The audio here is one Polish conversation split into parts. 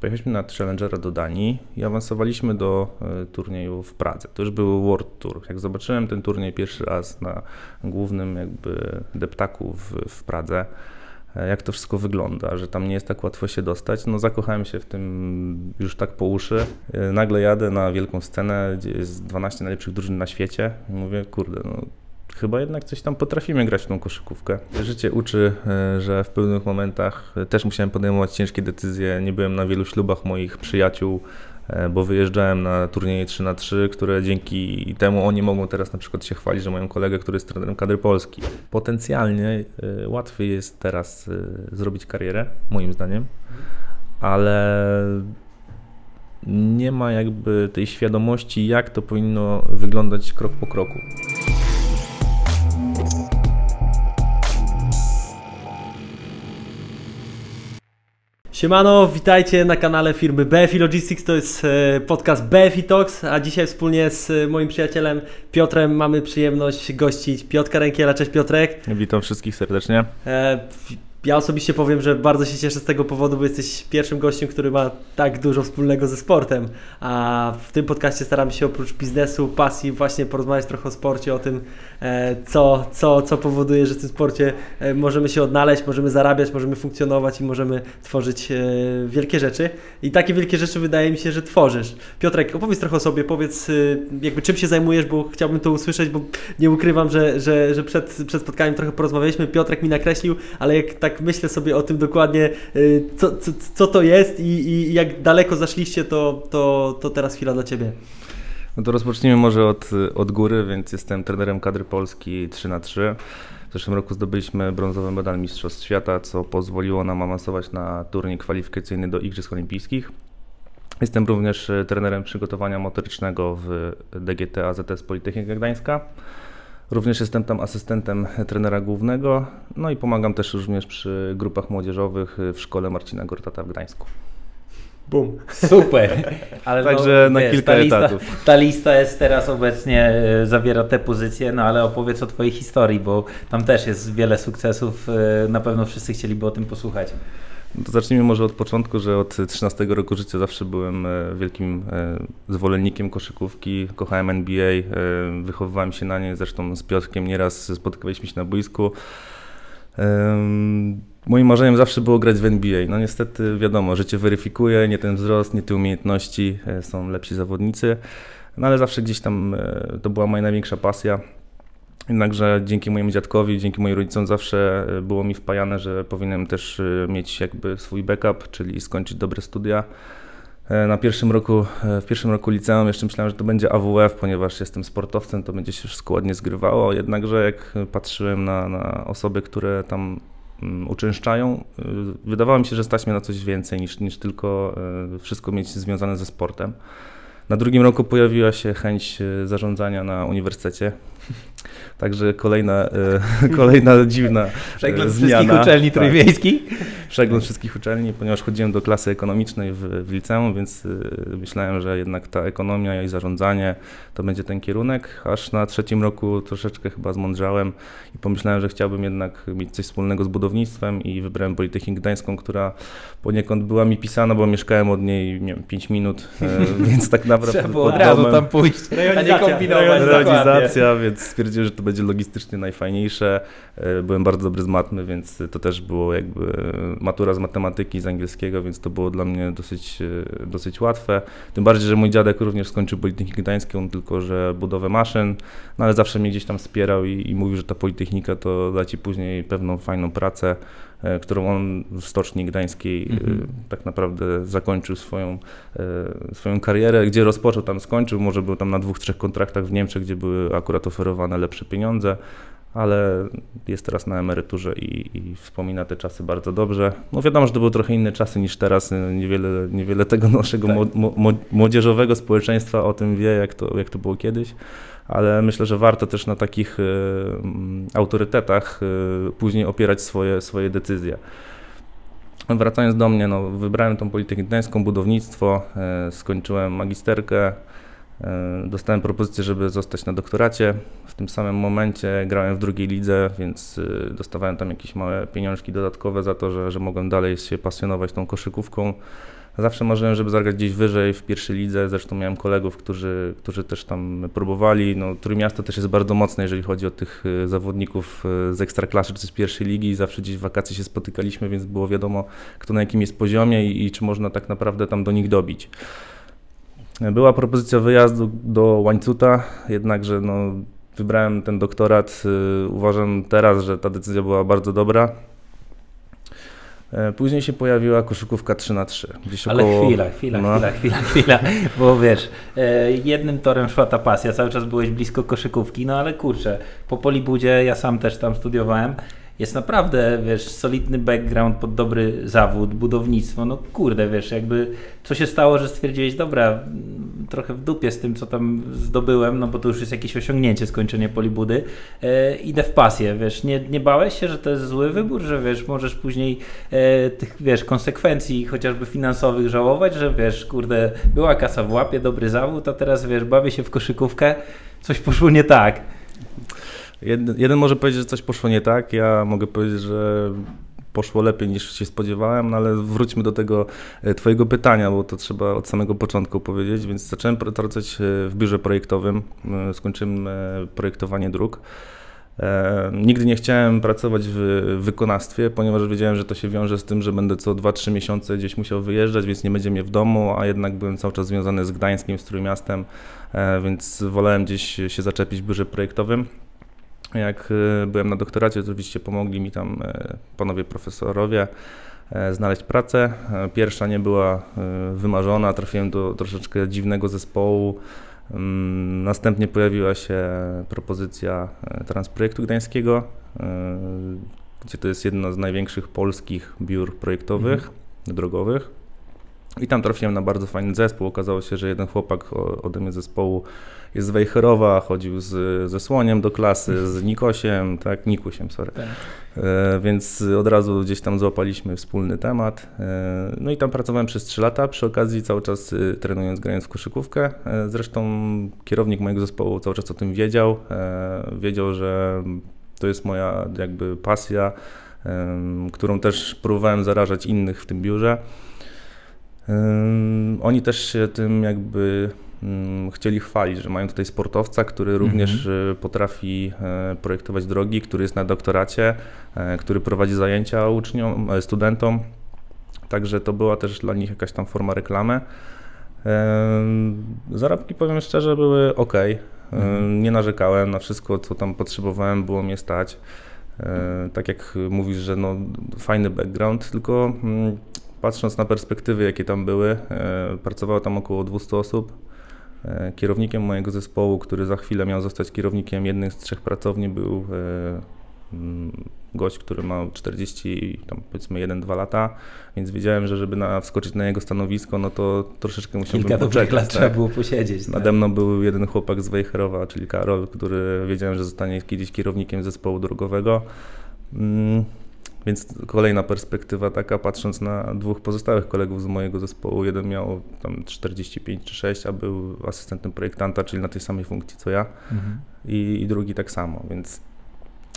Pojechaliśmy na Challengera do Danii i awansowaliśmy do e, turnieju w Pradze. To już był World Tour. Jak zobaczyłem ten turniej pierwszy raz na głównym jakby deptaku w, w Pradze, e, jak to wszystko wygląda, że tam nie jest tak łatwo się dostać, no zakochałem się w tym już tak po uszy. E, nagle jadę na wielką scenę, gdzie jest 12 najlepszych drużyn na świecie i mówię, kurde, no chyba jednak coś tam potrafimy grać w tą koszykówkę. Życie uczy, e, że w pewnych momentach e, też musiałem podejmować ciężkie decyzje. Nie byłem na wielu ślubach moich przyjaciół, e, bo wyjeżdżałem na turnieje 3 na 3 które dzięki temu oni mogą teraz na przykład się chwalić, że mają kolegę, który jest trenerem kadry Polski. Potencjalnie łatwiej jest teraz zrobić karierę, moim zdaniem, ale nie ma jakby tej świadomości, jak to powinno wyglądać krok po kroku. Siemano, witajcie na kanale firmy BFI Logistics, to jest e, podcast BFI Talks, a dzisiaj wspólnie z e, moim przyjacielem Piotrem mamy przyjemność gościć Piotrka Rękiela. Cześć Piotrek. Witam wszystkich serdecznie. Ja osobiście powiem, że bardzo się cieszę z tego powodu, bo jesteś pierwszym gościem, który ma tak dużo wspólnego ze sportem. A w tym podcaście staramy się oprócz biznesu, pasji, właśnie porozmawiać trochę o sporcie, o tym, e, co, co, co powoduje, że w tym sporcie e, możemy się odnaleźć, możemy zarabiać, możemy funkcjonować i możemy tworzyć e, wielkie rzeczy. I takie wielkie rzeczy wydaje mi się, że tworzysz. Piotrek, opowiedz trochę o sobie, powiedz jakby czym się zajmujesz, bo chciałbym to usłyszeć, bo nie ukrywam, że, że, że przed, przed spotkaniem trochę porozmawialiśmy. Piotrek mi nakreślił, ale jak tak myślę sobie o tym dokładnie, y, co, co, co to jest i, i, jak daleko zaszliście, to, to, to teraz chwila dla Ciebie. No to rozpocznijmy może od, od góry, więc jestem trenerem kadry Polski 3 na 3 W zeszłym roku zdobyliśmy brązowy medal Mistrzostw Świata, co pozwoliło nam awansować na turniej kwalifikacyjny do Igrzysk Olimpijskich. Jestem również trenerem przygotowania motorycznego w DGT AZS Politechnika Gdańska. Również jestem tam asystentem trenera głównego, no i pomagam też również przy grupach młodzieżowych w szkole Marcina Gortata w Gdańsku. Bum. Super. Ale Także no, na wiesz, kilka ta lista, etatów. Ta lista jest teraz obecnie, e, zawiera te pozycje, no ale opowiedz o Twojej historii, bo tam też jest wiele sukcesów. E, na pewno wszyscy chcieliby o tym posłuchać. No to zacznijmy może od początku, że od 13 roku życia zawsze byłem e, wielkim e, zwolennikiem koszykówki, kochałem NBA, e, wychowywałem się na niej, zresztą z Piotrkiem nieraz spotykaliśmy się na boisku. Moim marzeniem zawsze było grać w NBA. No niestety wiadomo, życie weryfikuje, nie ten wzrost, nie te umiejętności, są lepsi zawodnicy, no ale zawsze gdzieś tam to była moja największa pasja. Jednakże dzięki mojemu dziadkowi, dzięki moim rodzicom zawsze e, było mi wpajane, że powinienem też e, mieć jakby swój backup, czyli skończyć dobre studia. E, na pierwszym roku, w pierwszym roku liceum jeszcze myślałem, że to będzie AWF, ponieważ jestem sportowcem, to będzie się wszystko ładnie zgrywało. Jednakże jak patrzyłem na, na osoby, które tam mm, uczęszczają, wydawało mi się, że stać mnie na coś więcej niż, niż tylko wszystko mieć związane ze sportem. Na drugim roku pojawiła się chęć zarządzania na uniwersytecie. Także kolejna, e, kolejna dziwna Przegląd e, zmiana. wszystkich uczelni tak. trójmiejskich? Przegląd wszystkich uczelni, ponieważ chodziłem do klasy ekonomicznej w, w liceum, więc e, myślałem, że jednak ta ekonomia i zarządzanie to będzie ten kierunek. Aż na trzecim roku troszeczkę chyba zmądrzałem i pomyślałem, że chciałbym jednak mieć coś wspólnego z budownictwem i wybrałem Politechnikę Gdańską, która poniekąd była mi pisana, bo mieszkałem od niej nie wiem, 5 minut, więc tak naprawdę Trzeba było od razu tam pójść, a nie kombinować. Realizacja, więc stwierdziłem, że to będzie logistycznie najfajniejsze. E, byłem bardzo dobry z matmy, więc to też było jakby matura z matematyki, z angielskiego, więc to było dla mnie dosyć, e, dosyć łatwe. Tym bardziej, że mój dziadek również skończył Politechnikę Gdańską, tylko że budowę maszyn, no ale zawsze mnie gdzieś tam wspierał i, i mówił, że ta Politechnika to da ci później pewną fajną pracę którą on w Stoczni Gdańskiej mhm. tak naprawdę zakończył swoją, swoją karierę, gdzie rozpoczął, tam skończył, może był tam na dwóch, trzech kontraktach w Niemczech, gdzie były akurat oferowane lepsze pieniądze, ale jest teraz na emeryturze i, i, wspomina te czasy bardzo dobrze. No wiadomo, że to były trochę inne czasy niż teraz. Niewiele, niewiele tego naszego tak. młodzieżowego społeczeństwa o tym wie, jak to, jak to było kiedyś, ale myślę, że warto też na takich y, autorytetach y, później opierać swoje, swoje decyzje. Wracając do mnie, no, wybrałem tą Politechnikę Gdańską, budownictwo, y, skończyłem magisterkę, E, dostałem propozycję, żeby zostać na doktoracie. W tym samym momencie grałem w drugiej lidze, więc e, dostawałem tam jakieś małe pieniążki dodatkowe za to, że, że mogłem dalej się pasjonować tą koszykówką. Zawsze marzyłem, żeby zagrać gdzieś wyżej w pierwszej lidze, zresztą miałem kolegów, którzy, którzy też tam próbowali. No, Trójmiasto też jest bardzo mocne, jeżeli chodzi o tych y, zawodników y, z ekstraklasy czy z pierwszej ligi. Zawsze gdzieś w wakacje się spotykaliśmy, więc było wiadomo, kto na jakim jest poziomie i, i czy można tak naprawdę tam do nich dobić. Była propozycja wyjazdu do Łańcuta, jednakże no, wybrałem ten doktorat. Y, uważam teraz, że ta decyzja była bardzo dobra. E, Później się pojawiła koszykówka 3 na 3 Gdzieś Ale około, chwila, chwila, no. chwila, chwila, chwila, bo wiesz, e, jednym torem szła ta pasja, cały czas byłeś blisko koszykówki, no ale kurczę, po Polibudzie ja sam też tam studiowałem, jest naprawdę, wiesz, solidny background pod dobry zawód, budownictwo, no kurde, wiesz, jakby co się stało, że stwierdziłeś, dobra, trochę w dupie z tym, co tam zdobyłem, no bo to już jest jakieś osiągnięcie, skończenie Polibudy, e, idę w pasję, wiesz, nie, nie bałeś się, że to jest zły wybór, że wiesz, możesz później e, tych, wiesz, konsekwencji chociażby finansowych żałować, że wiesz, kurde, była kasa w łapie, dobry zawód, a teraz, wiesz, bawię się w koszykówkę, coś poszło nie tak. Jeden, jeden może powiedzieć, że coś poszło nie tak, ja mogę powiedzieć, że poszło lepiej niż się spodziewałem, no ale wróćmy do tego e, Twojego pytania, bo to trzeba od samego początku powiedzieć, więc zacząłem pr- pracować e, w biurze projektowym, e, skończyłem projektowanie dróg. Nigdy nie chciałem pracować w wykonawstwie, ponieważ wiedziałem, że to się wiąże z tym, że będę co 2-3 miesiące gdzieś musiał wyjeżdżać, więc nie będzie mnie w domu, a jednak byłem cały czas związany z Gdańskiem, z Trójmiastem, e, więc wolałem gdzieś się zaczepić w biurze projektowym. Jak e, byłem na doktoracie, to oczywiście pomogli mi tam e, panowie profesorowie e, znaleźć pracę. E, Pierwsza nie była wymarzona, trafiłem do troszeczkę dziwnego zespołu. Mm, Następnie pojawiła się propozycja Transprojektu Gdańskiego, gdzie to jest jedno z największych polskich biur projektowych, drogowych. I tam trafiłem na bardzo fajny zespół. Okazało się, że jeden chłopak ode mnie zespołu z Wejherowa, chodził z, ze Słoniem do klasy, z Nikosiem, tak, Nikusiem, sorry. E, więc od razu gdzieś tam złapaliśmy wspólny temat. E, no i tam pracowałem przez 3 lata, przy okazji cały czas e, trenując, grając w koszykówkę. E, zresztą kierownik mojego zespołu cały czas o tym wiedział. Wiedział, że to jest moja jakby pasja, którą też próbowałem zarażać innych w tym biurze. Oni też się tym jakby chcieli chwalić, że mają tutaj sportowca, który również y, potrafi e, projektować drogi, który jest na doktoracie, e, który prowadzi zajęcia uczniom, e, studentom. Także to była też dla nich jakaś tam forma reklamy. Zarobki, powiem szczerze, były ok. Mhm. Nie narzekałem na wszystko, co tam potrzebowałem, było mnie stać. Tak jak mówisz, że no, fajny background, tylko mm, patrząc na perspektywy, jakie tam były, pracowało tam około 200 osób. E, Kierownikiem mojego zespołu, który za chwilę miał zostać kierownikiem jednej z trzech pracowni, był e, mm, gość, który ma 40, i tam powiedzmy 1-2 lata, więc wiedziałem, że żeby na, wskoczyć na jego stanowisko, no to troszeczkę musiałbym Kilka dobrych lat trzeba było posiedzieć. Nade mną był jeden chłopak z Wejherowa, czyli Karol, który wiedziałem, że zostanie kiedyś kierownikiem zespołu drogowego. Mm, Więc kolejna perspektywa taka, patrząc na dwóch pozostałych kolegów z mojego zespołu. Jeden miał tam 45 czy 6, a był asystentem projektanta, czyli na tej samej funkcji co ja. Mhm. I, i drugi tak samo, więc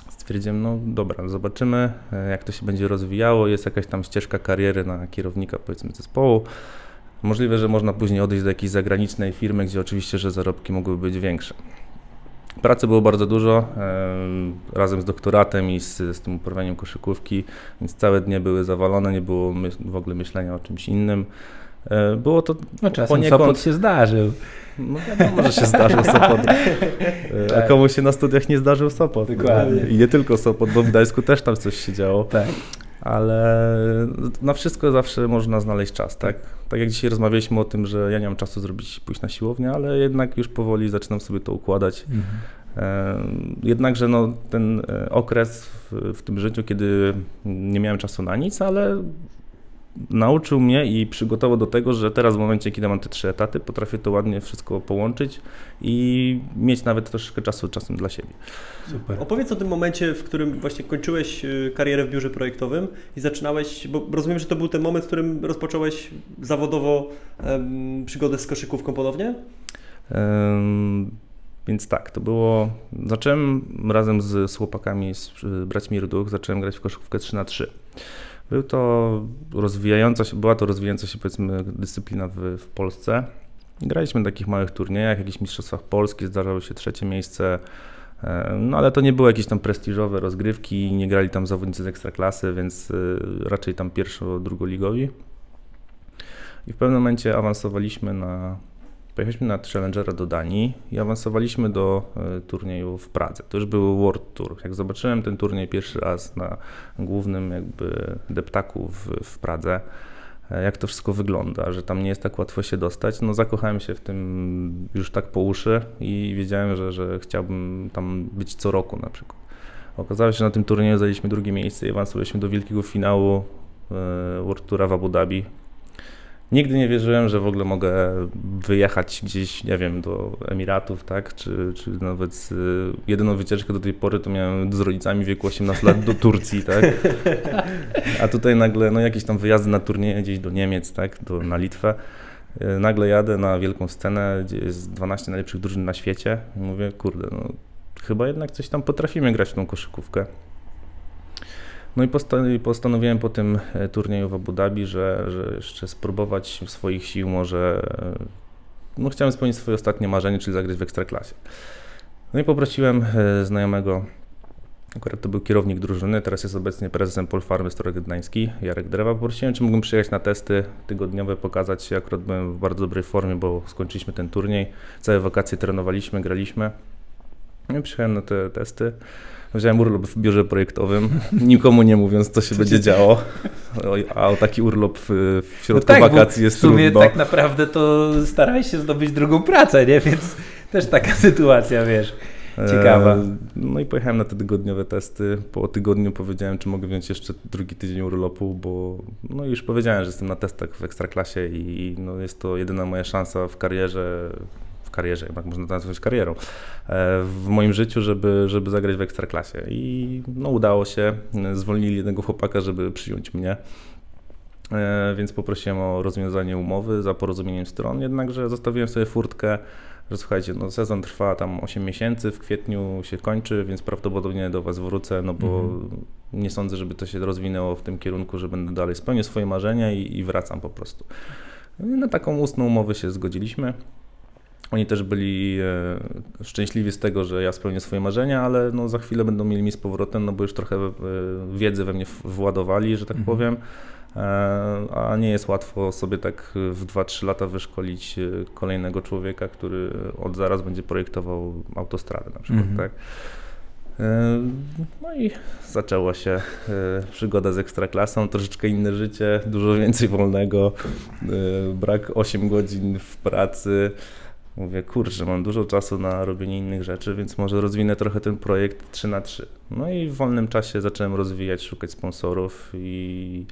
stwierdziłem, no dobra, zobaczymy e, jak to się będzie rozwijało, jest jakaś tam ścieżka kariery na kierownika powiedzmy zespołu. Możliwe, że można później odejść do jakiejś zagranicznej firmy, gdzie oczywiście, że zarobki mogłyby być większe. Pracy było bardzo dużo, em, razem z doktoratem i z, z tym uprawianiem koszykówki, więc całe dnie były zawalone, nie było w ogóle myślenia o czymś innym. E, Było to No czasem Poniekąd- Sopot się zdarzył. no wiadomo, że się zdarzył Sopot. E, A komu się na studiach nie zdarzył Sopot. Dokładnie. I nie tylko Sopot, bo w Gdańsku też tam coś się działo. Tak. Ale na wszystko zawsze można znaleźć czas, tak? Tak jak dzisiaj rozmawialiśmy o tym, że ja nie mam czasu zrobić, pójść na siłownię, ale jednak już powoli zaczynam sobie to układać. Mhm. Jednakże no, ten e, okres w, w tym życiu, kiedy nie miałem czasu na nic, ale nauczył mnie i przygotował do tego, że teraz w momencie, kiedy mam te trzy etaty, potrafię to ładnie wszystko połączyć i mieć nawet troszeczkę czasu czasem dla siebie. Super. Opowiedz o tym momencie, w którym właśnie kończyłeś y, karierę w biurze projektowym i zaczynałeś, bo rozumiem, że to był ten moment, w którym rozpocząłeś zawodowo em, przygodę z koszykówką ponownie? Em, Więc tak, to było. Zacząłem razem z, chłopakami, z braćmi Ruduch, zacząłem grać w koszykówkę 3 na 3 Był to rozwijająca się, była to rozwijająca się powiedzmy dyscyplina w, w Polsce. Graliśmy na takich małych turniejach, jakichś mistrzostwach Polski, zdarzało się trzecie miejsce, e, no ale to nie były jakieś tam prestiżowe rozgrywki, nie grali tam zawodnicy z ekstraklasy, więc e, raczej tam pierwszo-drugoligowi. I w pewnym momencie awansowaliśmy na, pojechaliśmy na Challengera do Danii i awansowaliśmy do e, turnieju w Pradze. To już był World Tour. Jak zobaczyłem ten turniej pierwszy raz na głównym jakby deptaku w, w Pradze, e, jak to wszystko wygląda, że tam nie jest tak łatwo się dostać, no zakochałem się w tym już tak po uszy i wiedziałem, że, że chciałbym tam być co roku na przykład. Okazało się, że na tym turnieju zajęliśmy drugie miejsce i awansowaliśmy do wielkiego finału e, World Toura w Abu Dhabi Nigdy nie wierzyłem, że w ogóle mogę wyjechać gdzieś, nie wiem, do Emiratów, tak, czy, czy nawet z, jedyną wycieczkę do tej pory to miałem z rodzicami w wieku 18 lat do Turcji, tak, a tutaj nagle, no jakieś tam wyjazdy na turnieje gdzieś do Niemiec, tak, do, na Litwę, nagle jadę na wielką scenę, gdzie jest 12 najlepszych drużyn na świecie i mówię, kurde, no chyba jednak coś tam potrafimy grać w tą koszykówkę. No i postanowiłem po tym e, turnieju w Abu Dhabi, że, że jeszcze spróbować swoich sił, może. E, no, chciałem spełnić swoje ostatnie marzenie, czyli zagrać w ekstraklasie. No i poprosiłem e, znajomego, akurat to był kierownik drużyny, teraz jest obecnie prezesem Polfarmy Storek Gdański, Jarek Drewa. Poprosiłem, czy mógłbym przyjechać na testy tygodniowe, pokazać się. Akurat byłem w bardzo dobrej formie, bo skończyliśmy ten turniej. Całe wakacje trenowaliśmy, graliśmy. No i przyjechałem na te testy. Wziąłem urlop w biurze projektowym, nikomu nie mówiąc, co się będzie działo. A o taki urlop w, środku no tak, wakacji jest w sumie trudno. tak naprawdę to starałeś się zdobyć drugą pracę, nie? Więc też taka sytuacja, wiesz. Ciekawa. E, no i pojechałem na te tygodniowe testy. Po tygodniu powiedziałem, czy mogę wziąć jeszcze drugi tydzień urlopu, bo no już powiedziałem, że jestem na testach w Ekstraklasie i no jest to jedyna moja szansa w karierze karierze, jak można to nazwać karierą, e, w moim życiu, żeby, żeby zagrać w Ekstraklasie. I no, udało się, zwolnili jednego chłopaka, żeby przyjąć mnie. E, więc poprosiłem o rozwiązanie umowy za porozumieniem stron, jednakże zostawiłem sobie furtkę, że słuchajcie, no sezon trwa tam 8 miesięcy, w kwietniu się kończy, więc prawdopodobnie do Was wrócę, no bo mhm. nie sądzę, żeby to się rozwinęło w tym kierunku, że będę dalej spełnił swoje marzenia i, i wracam po prostu. Na taką ustną umowę się zgodziliśmy. Oni też byli e, szczęśliwi z tego, że ja spełnię swoje marzenia, ale no za chwilę będą mieli mi z powrotem, no bo już trochę e, wiedzy we mnie władowali, że tak mhm. powiem. E, a nie jest łatwo sobie tak w 2-3 lata wyszkolić kolejnego człowieka, który od zaraz będzie projektował autostradę na przykład, mhm. tak? No i zaczęła się przygoda z ekstraklasą, troszeczkę inne życie, dużo więcej wolnego, brak 8 godzin w pracy, Mówię, kurczę, mam dużo czasu na robienie innych rzeczy, więc może rozwinę trochę ten projekt 3 na 3 No i w wolnym czasie zacząłem rozwijać, szukać sponsorów i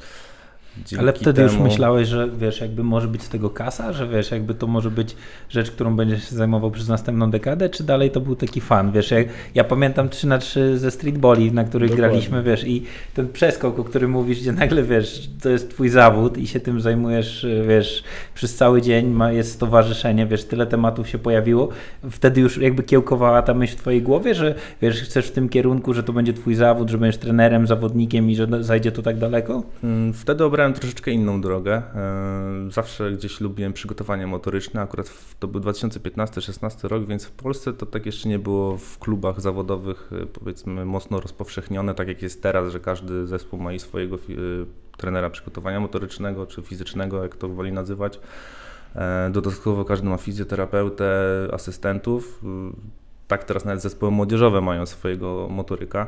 Dzięki Ale wtedy temu... już myślałeś, że wiesz, jakby może być z tego kasa, że wiesz, jakby to może być rzecz, którą będziesz się zajmował przez następną dekadę, czy dalej to był taki fan, wiesz, jak, ja pamiętam 3 na 3 ze streetballi, na których Dokładnie. graliśmy, wiesz, i ten przeskok, o którym mówisz, gdzie nagle, wiesz, to jest twój zawód i się tym zajmujesz, wiesz, przez cały dzień, ma, jest stowarzyszenie, wiesz, tyle tematów się pojawiło, wtedy już jakby kiełkowała ta myśl w twojej głowie, że wiesz, chcesz w tym kierunku, że to będzie twój zawód, że będziesz trenerem, zawodnikiem i że zajdzie to tak daleko? Mm, wtedy obrałem wybrałem troszeczkę inną drogę. E, zawsze gdzieś lubiłem przygotowanie motoryczne, akurat to był 2015-16 rok, więc w Polsce to tak jeszcze nie było w klubach zawodowych e, powiedzmy mocno rozpowszechnione, tak jak jest teraz, że każdy zespół ma i swojego e, trenera przygotowania motorycznego czy fizycznego, jak to woli nazywać. Dodatkowo każdy ma fizjoterapeutę, asystentów. Tak teraz nawet zespoły młodzieżowe mają swojego motoryka.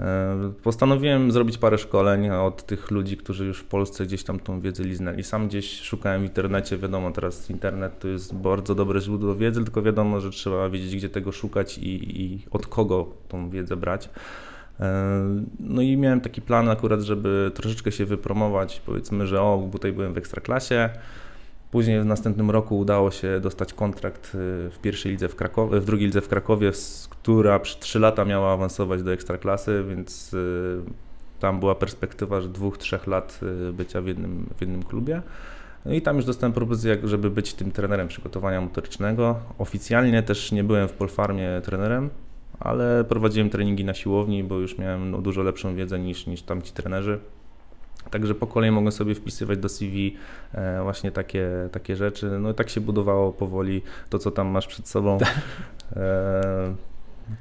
E, postanowiłem zrobić parę szkoleń od tych ludzi, którzy już w Polsce gdzieś tam tą wiedzę liznęli. Sam gdzieś szukałem w internecie, wiadomo, teraz internet to jest bardzo dobre źródło wiedzy, tylko wiadomo, że trzeba wiedzieć, gdzie tego szukać i, i od kogo tą wiedzę brać. E, no i miałem taki plan akurat, żeby troszeczkę się wypromować, powiedzmy, że o, tutaj byłem w Ekstraklasie, Później w następnym roku udało się dostać kontrakt y, w pierwszej lidze w Krakowie, w drugiej lidze w Krakowie, która przez 3 lata miała awansować do ekstraklasy, więc y, tam była perspektywa, że dwóch, trzech lat y, bycia w jednym, w jednym klubie. No i tam już dostałem propozycję, żeby być tym trenerem przygotowania motorycznego. Oficjalnie też nie byłem w Polfarmie trenerem, ale prowadziłem treningi na siłowni, bo już miałem no, dużo lepszą wiedzę niż, niż tamci trenerzy. Także po kolei mogłem sobie wpisywać do CV e, właśnie takie, takie rzeczy. No i tak się budowało powoli to, co tam masz przed sobą. E,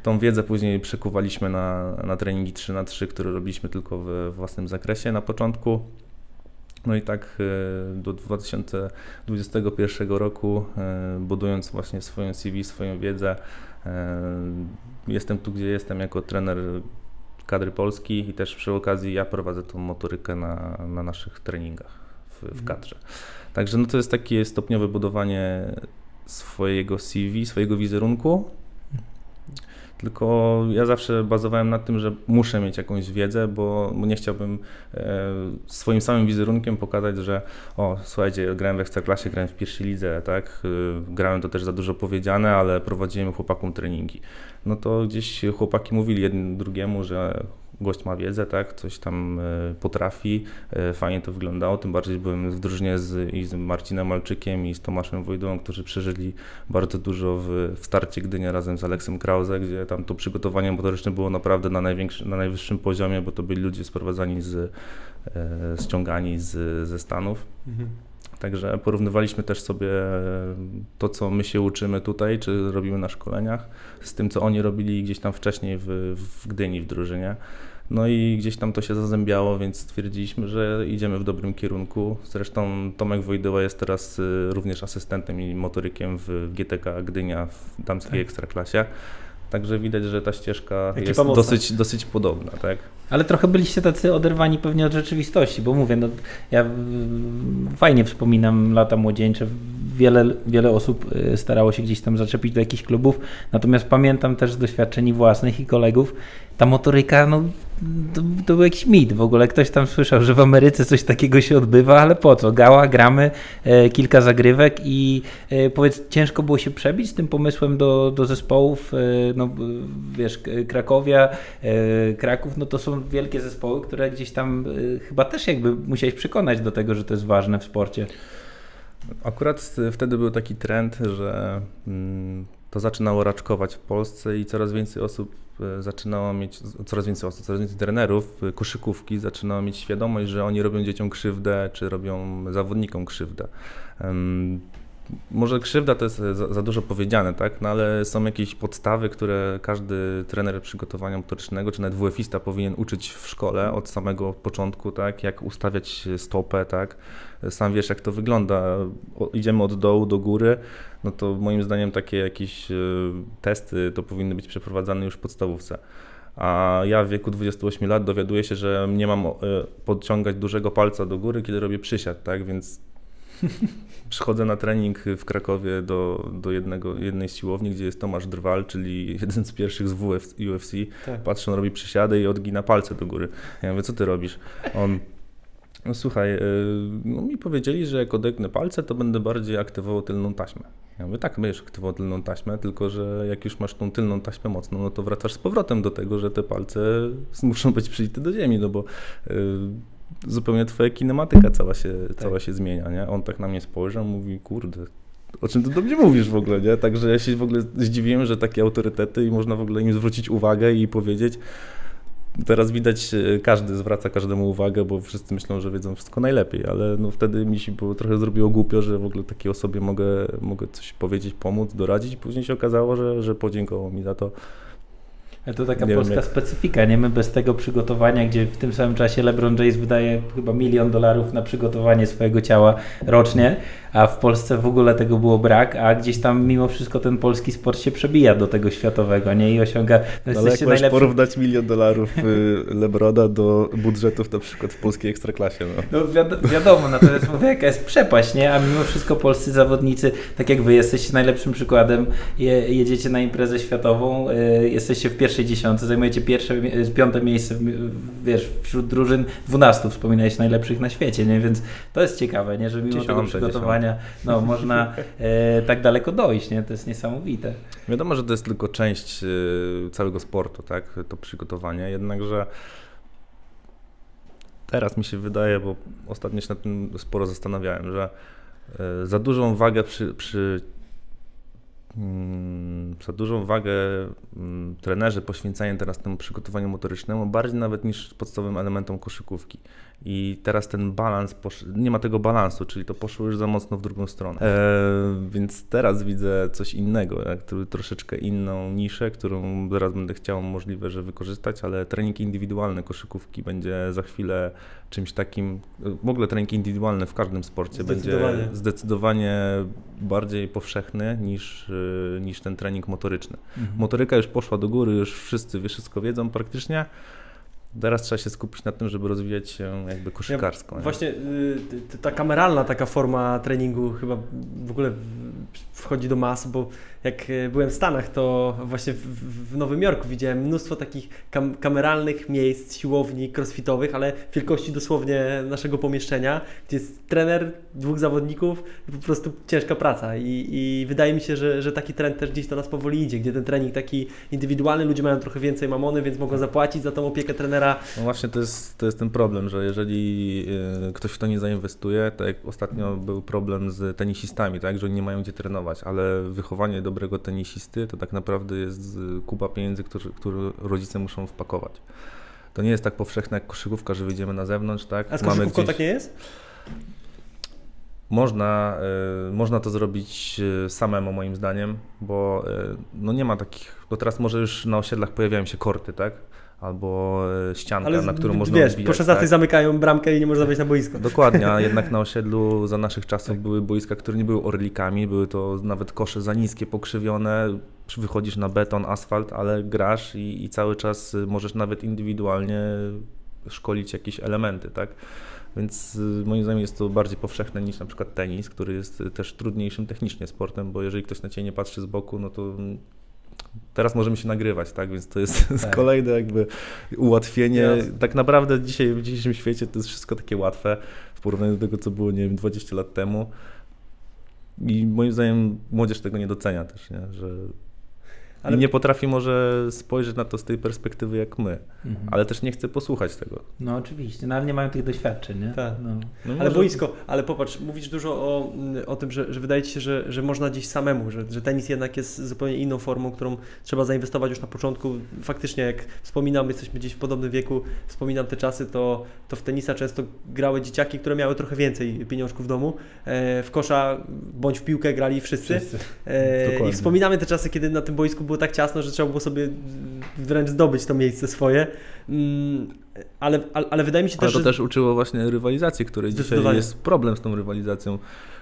tą wiedzę później przekuwaliśmy na, na treningi 3 na 3 które robiliśmy tylko w własnym zakresie na początku. No i tak e, do 2021 roku, budując właśnie swoją CV, swoją wiedzę, jestem tu, gdzie jestem jako trener kadry Polski i też przy okazji ja prowadzę tą motorykę na, na naszych treningach w, w mhm. kadrze. Także no to jest takie stopniowe budowanie swojego CV, swojego wizerunku, tylko ja zawsze bazowałem na tym, że muszę mieć jakąś wiedzę, bo, nie chciałbym e, swoim samym wizerunkiem pokazać, że o, słuchajcie, grałem w Ekstraklasie, grałem w pierwszej lidze, tak, e, grałem to też za dużo powiedziane, ale prowadziłem chłopakom treningi. No to gdzieś chłopaki mówili jednym drugiemu, że gość ma wiedzę, tak, coś tam e, potrafi, e, fajnie to wyglądało, tym bardziej byłem w drużynie z, i z Marcinem Malczykiem i z Tomaszem Wojdą, którzy przeżyli bardzo dużo w, w starcie Gdynia razem z Aleksem Krause, gdzie tam to przygotowanie motoryczne było naprawdę na, na najwyższym poziomie, bo to byli ludzie sprowadzani z, e, ściągani z, ze Stanów. Mhm. Także porównywaliśmy też sobie to, co my się uczymy tutaj, czy robimy na szkoleniach, z tym, co oni robili gdzieś tam wcześniej w, w Gdyni, w drużynie. No i gdzieś tam to się zazębiało, więc stwierdziliśmy, że idziemy w dobrym kierunku. Zresztą Tomek Wojdyła jest teraz y, również asystentem i motorykiem w GTK Gdynia w damskiej tak. ekstraklasie. Także widać, że ta ścieżka Ekipa jest dosyć, dosyć podobna, tak? Ale trochę byliście tacy oderwani pewnie od rzeczywistości, bo mówię, no, ja fajnie wspominam lata młodzieńcze. Wiele, wiele osób y, starało się gdzieś tam zaczepić do jakichś klubów, natomiast pamiętam też z doświadczeń własnych i kolegów, ta motoryka, no to, to, był jakiś mit w ogóle. Ktoś tam słyszał, że w Ameryce coś takiego się odbywa, ale po co? Gała, gramy, e, kilka zagrywek i e, powiedz, ciężko było się przebić z tym pomysłem do, do zespołów, e, no wiesz, Krakowia, e, Kraków, no to są wielkie zespoły, które gdzieś tam e, chyba też jakby musiałeś przekonać do tego, że to jest ważne w sporcie. Akurat wtedy był taki trend, że mm, to zaczynało raczkować w Polsce i coraz więcej osób e, zaczynało mieć, coraz więcej osób, coraz więcej trenerów e, koszykówki zaczynało mieć świadomość, że oni robią dzieciom krzywdę, czy robią zawodnikom krzywdę. Może krzywda to jest za, dużo powiedziane, tak? No ale są jakieś podstawy, które każdy trener przygotowania motorycznego, czy nawet WF-ista powinien uczyć w szkole od samego początku, tak? Jak ustawiać stopę, tak? Sam wiesz, jak to wygląda. O, idziemy od dołu do góry, no to moim zdaniem takie jakieś e, testy to powinny być przeprowadzane już w podstawówce. A ja w wieku 28 lat dowiaduję się, że nie mam e, podciągać dużego palca do góry, kiedy robię przysiad, tak? Więc przychodzę na trening w Krakowie do, do jednego, jednej siłowni, gdzie jest Tomasz Drwal, czyli jeden z pierwszych z UFC. Tak. Patrzę, on robi przysiady i odgina palce do góry. Ja mówię, co ty robisz? On, no słuchaj, y, no mi powiedzieli, że jak odegnę palce, to będę bardziej aktywował tylną taśmę. Ja mówię, tak, będziesz aktywował tylną taśmę, tylko że jak już masz tą tylną taśmę mocną, no to wracasz z powrotem do tego, że te palce muszą być przyjęte do ziemi, no bo y, zupełnie twoja kinematyka cała się, tak. cała się zmienia, nie? On tak na mnie spojrzał, mówi, kurde, o czym ty do mnie mówisz w ogóle, nie? Także ja się w ogóle zdziwiłem, że takie autorytety i można w ogóle im zwrócić uwagę i powiedzieć. Teraz widać, e, każdy zwraca każdemu uwagę, bo wszyscy myślą, że wiedzą wszystko najlepiej, ale no wtedy mi się było, trochę zrobiło głupio, że w ogóle takiej osobie mogę, mogę coś powiedzieć, pomóc, doradzić. Później się okazało, że, że podziękował mi za to. To taka nie polska specyfika, nie? My bez tego przygotowania, gdzie w tym samym czasie LeBron James wydaje chyba milion dolarów na przygotowanie swojego ciała rocznie, a w Polsce w ogóle tego było brak, a gdzieś tam mimo wszystko ten polski sport się przebija do tego światowego, nie? I osiąga... No ale jak najlepszy... porównać milion dolarów y, Lebrona do budżetów na przykład w polskiej ekstraklasie, no. No wiad wiadomo, natomiast mówię, jaka jest przepaść, nie? A mimo wszystko polscy zawodnicy, tak jak wy jesteście najlepszym przykładem, je, jedziecie na imprezę światową, y, jesteście w pierwszej dziesiątce, zajmujecie pierwsze, piąte miejsce, wiesz, wśród drużyn 12 wspominałeś najlepszych na świecie, nie? Więc to jest ciekawe, nie? Że mimo dziesiąte, tego przygotowania no, można e, tak daleko dojść, nie? To jest niesamowite. Wiadomo, że to jest tylko część e, całego sportu, tak? To przygotowanie, jednakże teraz mi się wydaje, bo ostatnio się nad tym sporo zastanawiałem, że e, za dużą wagę przy, przy za dużą wagę mm, trenerzy poświęcają teraz temu przygotowaniu motorycznemu, bardziej nawet niż podstawowym elementom koszykówki. I teraz ten balans, posz... nie ma tego balansu, czyli to poszło już za mocno w drugą stronę. E, więc teraz widzę coś innego, jak, troszeczkę inną niszę, którą teraz będę chciał możliwe, że wykorzystać, ale trening indywidualny koszykówki będzie za chwilę czymś takim, w ogóle trening indywidualny w każdym sporcie będzie zdecydowanie bardziej powszechny niż, niż ten trening motoryczny. Mhm. Motoryka już poszła do góry, już wszyscy wszystko wiedzą praktycznie, Teraz trzeba się skupić na tym, żeby rozwijać się jakby koszykarsko. Ja, właśnie y, ta kameralna taka forma treningu chyba w ogóle wchodzi do mas, bo jak e, byłem w Stanach, to właśnie w, w Nowym Jorku widziałem mnóstwo takich kam kameralnych miejsc, siłowni, crossfitowych, ale wielkości dosłownie naszego pomieszczenia, gdzie jest trener, dwóch zawodników i po prostu ciężka praca. I, i wydaje mi się, że, że taki trend też gdzieś do nas powoli idzie, gdzie ten trening taki indywidualny, ludzie mają trochę więcej mamony, więc mogą zapłacić za tą opiekę trenera. No właśnie to jest, to jest ten problem, że jeżeli y, ktoś w to nie zainwestuje, tak jak ostatnio był problem z tenisistami, tak, że oni nie mają gdzie trenować, ale wychowanie do dobrego tenisisty, to tak naprawdę jest kupa pieniędzy, które, które rodzice muszą wpakować. To nie jest tak powszechne jak koszykówka, że wyjdziemy na zewnątrz, tak? A z koszykówką gdzieś... tak nie jest? Można, y, można to zrobić y, samemu moim zdaniem, bo y, no nie ma takich, bo teraz może już na osiedlach pojawiają się korty, tak? Albo e, ścianka, Ale na którą można wiesz, po 16 tak? zamykają bramkę i nie można wejść na boisko. Dokładnie, a jednak na osiedlu za naszych czasów tak. były boiska, które nie były orlikami, były to nawet kosze za niskie, pokrzywione, wychodzisz na beton, asfalt, ale grasz i, i cały czas możesz nawet indywidualnie szkolić jakieś elementy, tak? Więc y, moim zdaniem jest to bardziej powszechne niż na przykład tenis, który jest też trudniejszym technicznie sportem, bo jeżeli ktoś na ciebie nie patrzy z boku, no to teraz możemy się nagrywać, tak? Więc to jest tak. kolejne jakby ułatwienie. Tak naprawdę dzisiaj w dzisiejszym świecie to jest wszystko takie łatwe w porównaniu do tego, co było, nie wiem, 20 lat temu. I moim zdaniem młodzież tego nie docenia też, nie? że ale... I nie potrafi może spojrzeć na to z tej perspektywy jak my, mhm. ale też nie chce posłuchać tego. No oczywiście, no ale nie mają tych doświadczeń, nie? Tak. No. No ale może... boisko, ale popatrz, mówisz dużo o, o tym, że, że wydaje Ci się, że, że można gdzieś samemu, że, że tenis jednak jest zupełnie inną formą, którą trzeba zainwestować już na początku. Faktycznie jak wspominam, jesteśmy gdzieś w podobnym wieku, wspominam te czasy, to, to w tenisa często grały dzieciaki, które miały trochę więcej pieniążków w domu. E, w kosza bądź w piłkę grali wszyscy. wszyscy. E, I wspominamy te czasy, kiedy na tym boisku było tak ciasno, że trzeba było sobie wręcz zdobyć to miejsce swoje. Mm, ale, ale, ale wydaje mi się ale też, to że... też uczyło właśnie rywalizacji, której dzisiaj jest problem z tą rywalizacją.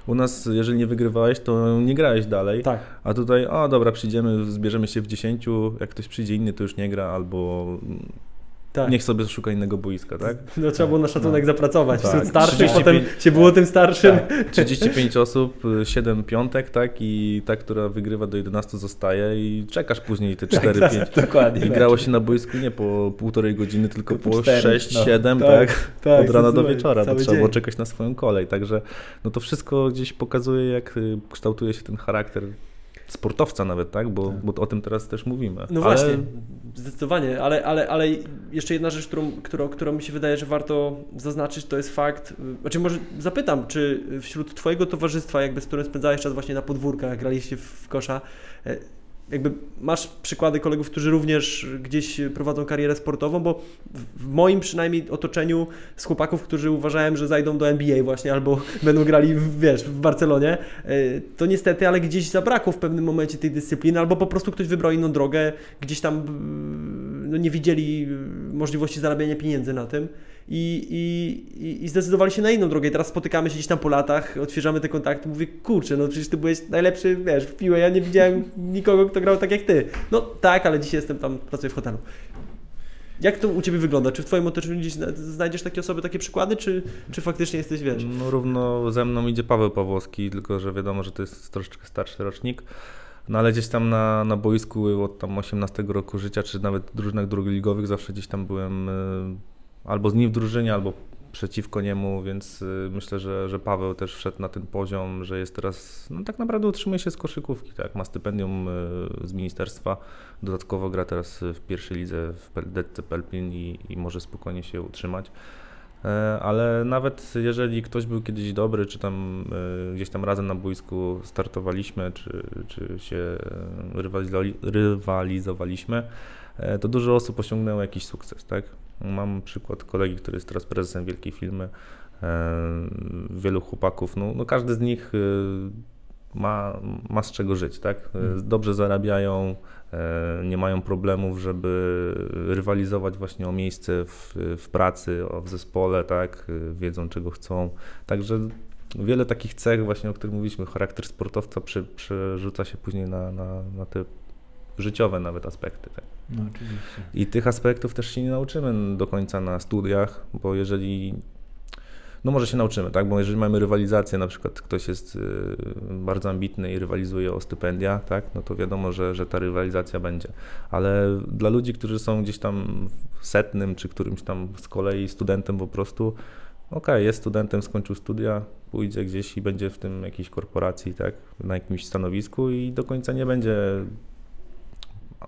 U nas, jeżeli nie wygrywałeś, to nie grałeś dalej. Tak. A tutaj, o dobra, przyjdziemy, zbierzemy się w dziesięciu, jak ktoś przyjdzie inny, to już nie gra, albo tak. Niech sobie szuka innego boiska, tak? No trzeba było na szacunek no. zapracować. Tak. Wśród starszych, 35, potem się było tym starszym. Tak. 35 osób, 7 piątek, tak? I ta, która wygrywa do 11 zostaje i czekasz później te 4-5. Tak, dokładnie. I grało się na boisku nie po półtorej godziny, tylko po 6-7, no. tak? tak? tak? Od rana do wieczora, bo trzeba było czekać na swoją kolej. Także no to wszystko gdzieś pokazuje, jak y, kształtuje się ten charakter sportowca nawet, tak? Bo, tak. bo o tym teraz też mówimy. No ale... właśnie, zdecydowanie, ale, ale, ale jeszcze jedna rzecz, którą, którą, którą mi się wydaje, że warto zaznaczyć, to jest fakt, znaczy może zapytam, czy wśród Twojego towarzystwa, jakby z którym spędzałeś czas właśnie na podwórkach, graliście w kosza, e, jakby masz przykłady kolegów, którzy również gdzieś prowadzą karierę sportową, bo w moim przynajmniej otoczeniu z chłopaków, którzy uważałem, że zajdą do NBA właśnie albo będą grali, w, wiesz, w Barcelonie, e, to niestety, ale gdzieś zabrakło w pewnym momencie tej dyscypliny, albo po prostu ktoś wybrał inną drogę, gdzieś tam no, nie widzieli możliwości zarabiania pieniędzy na tym i, i, i zdecydowali się na inną drogę. I teraz spotykamy się gdzieś tam po latach, odświeżamy te kontakty, mówię, kurczę, no przecież ty byłeś najlepszy, wiesz, w piłę, ja nie widziałem nikogo, kto grał tak jak ty. No tak, ale dzisiaj jestem tam, pracuję w hotelu. Jak to u Ciebie wygląda? Czy w Twoim otoczeniu gdzieś znajdziesz takie osoby, takie przykłady, czy, czy faktycznie jesteś, wiesz? No równo ze mną idzie Paweł Pawłowski, tylko że wiadomo, że to jest troszeczkę starszy rocznik. No ale gdzieś tam na, na boisku od tam 18 roku życia, czy nawet w drużynach drugoligowych zawsze gdzieś tam byłem e, albo z nim w drużynie, albo przeciwko niemu, więc y, myślę, że, że Paweł też wszedł na ten poziom, że jest teraz, no tak naprawdę utrzymuje się z koszykówki, tak, ma stypendium y, z ministerstwa, dodatkowo gra teraz w pierwszej lidze w Detce Pelpin i, i może spokojnie się utrzymać. E, ale nawet jeżeli ktoś był kiedyś dobry, czy tam y, gdzieś tam razem na boisku startowaliśmy, czy, czy się rywalizowaliśmy, e, to dużo osób osiągnęło jakiś sukces, tak? Mam przykład kolegi, który jest teraz prezesem wielkiej firmy. E, wielu chłopaków, no, no każdy z nich e, ma, ma z czego żyć, tak? E, dobrze zarabiają, nie mają problemów, żeby rywalizować właśnie o miejsce w, w pracy, o, w zespole, tak? Wiedzą czego chcą. Także wiele takich cech właśnie, o których mówiliśmy, charakter sportowca prze, przerzuca się później na, na, na te życiowe nawet aspekty. Tak? No, oczywiście. I tych aspektów też się nie nauczymy do końca na studiach, bo jeżeli no może się nauczymy, tak? Bo jeżeli mamy rywalizację, na przykład ktoś jest y, bardzo ambitny i rywalizuje o stypendia, tak? No to wiadomo, że, że ta rywalizacja będzie. Ale dla ludzi, którzy są gdzieś tam setnym, czy którymś tam z kolei studentem po prostu, okej, okay, jest studentem, skończył studia, pójdzie gdzieś i będzie w tym jakiejś korporacji, tak? Na jakimś stanowisku i do końca nie będzie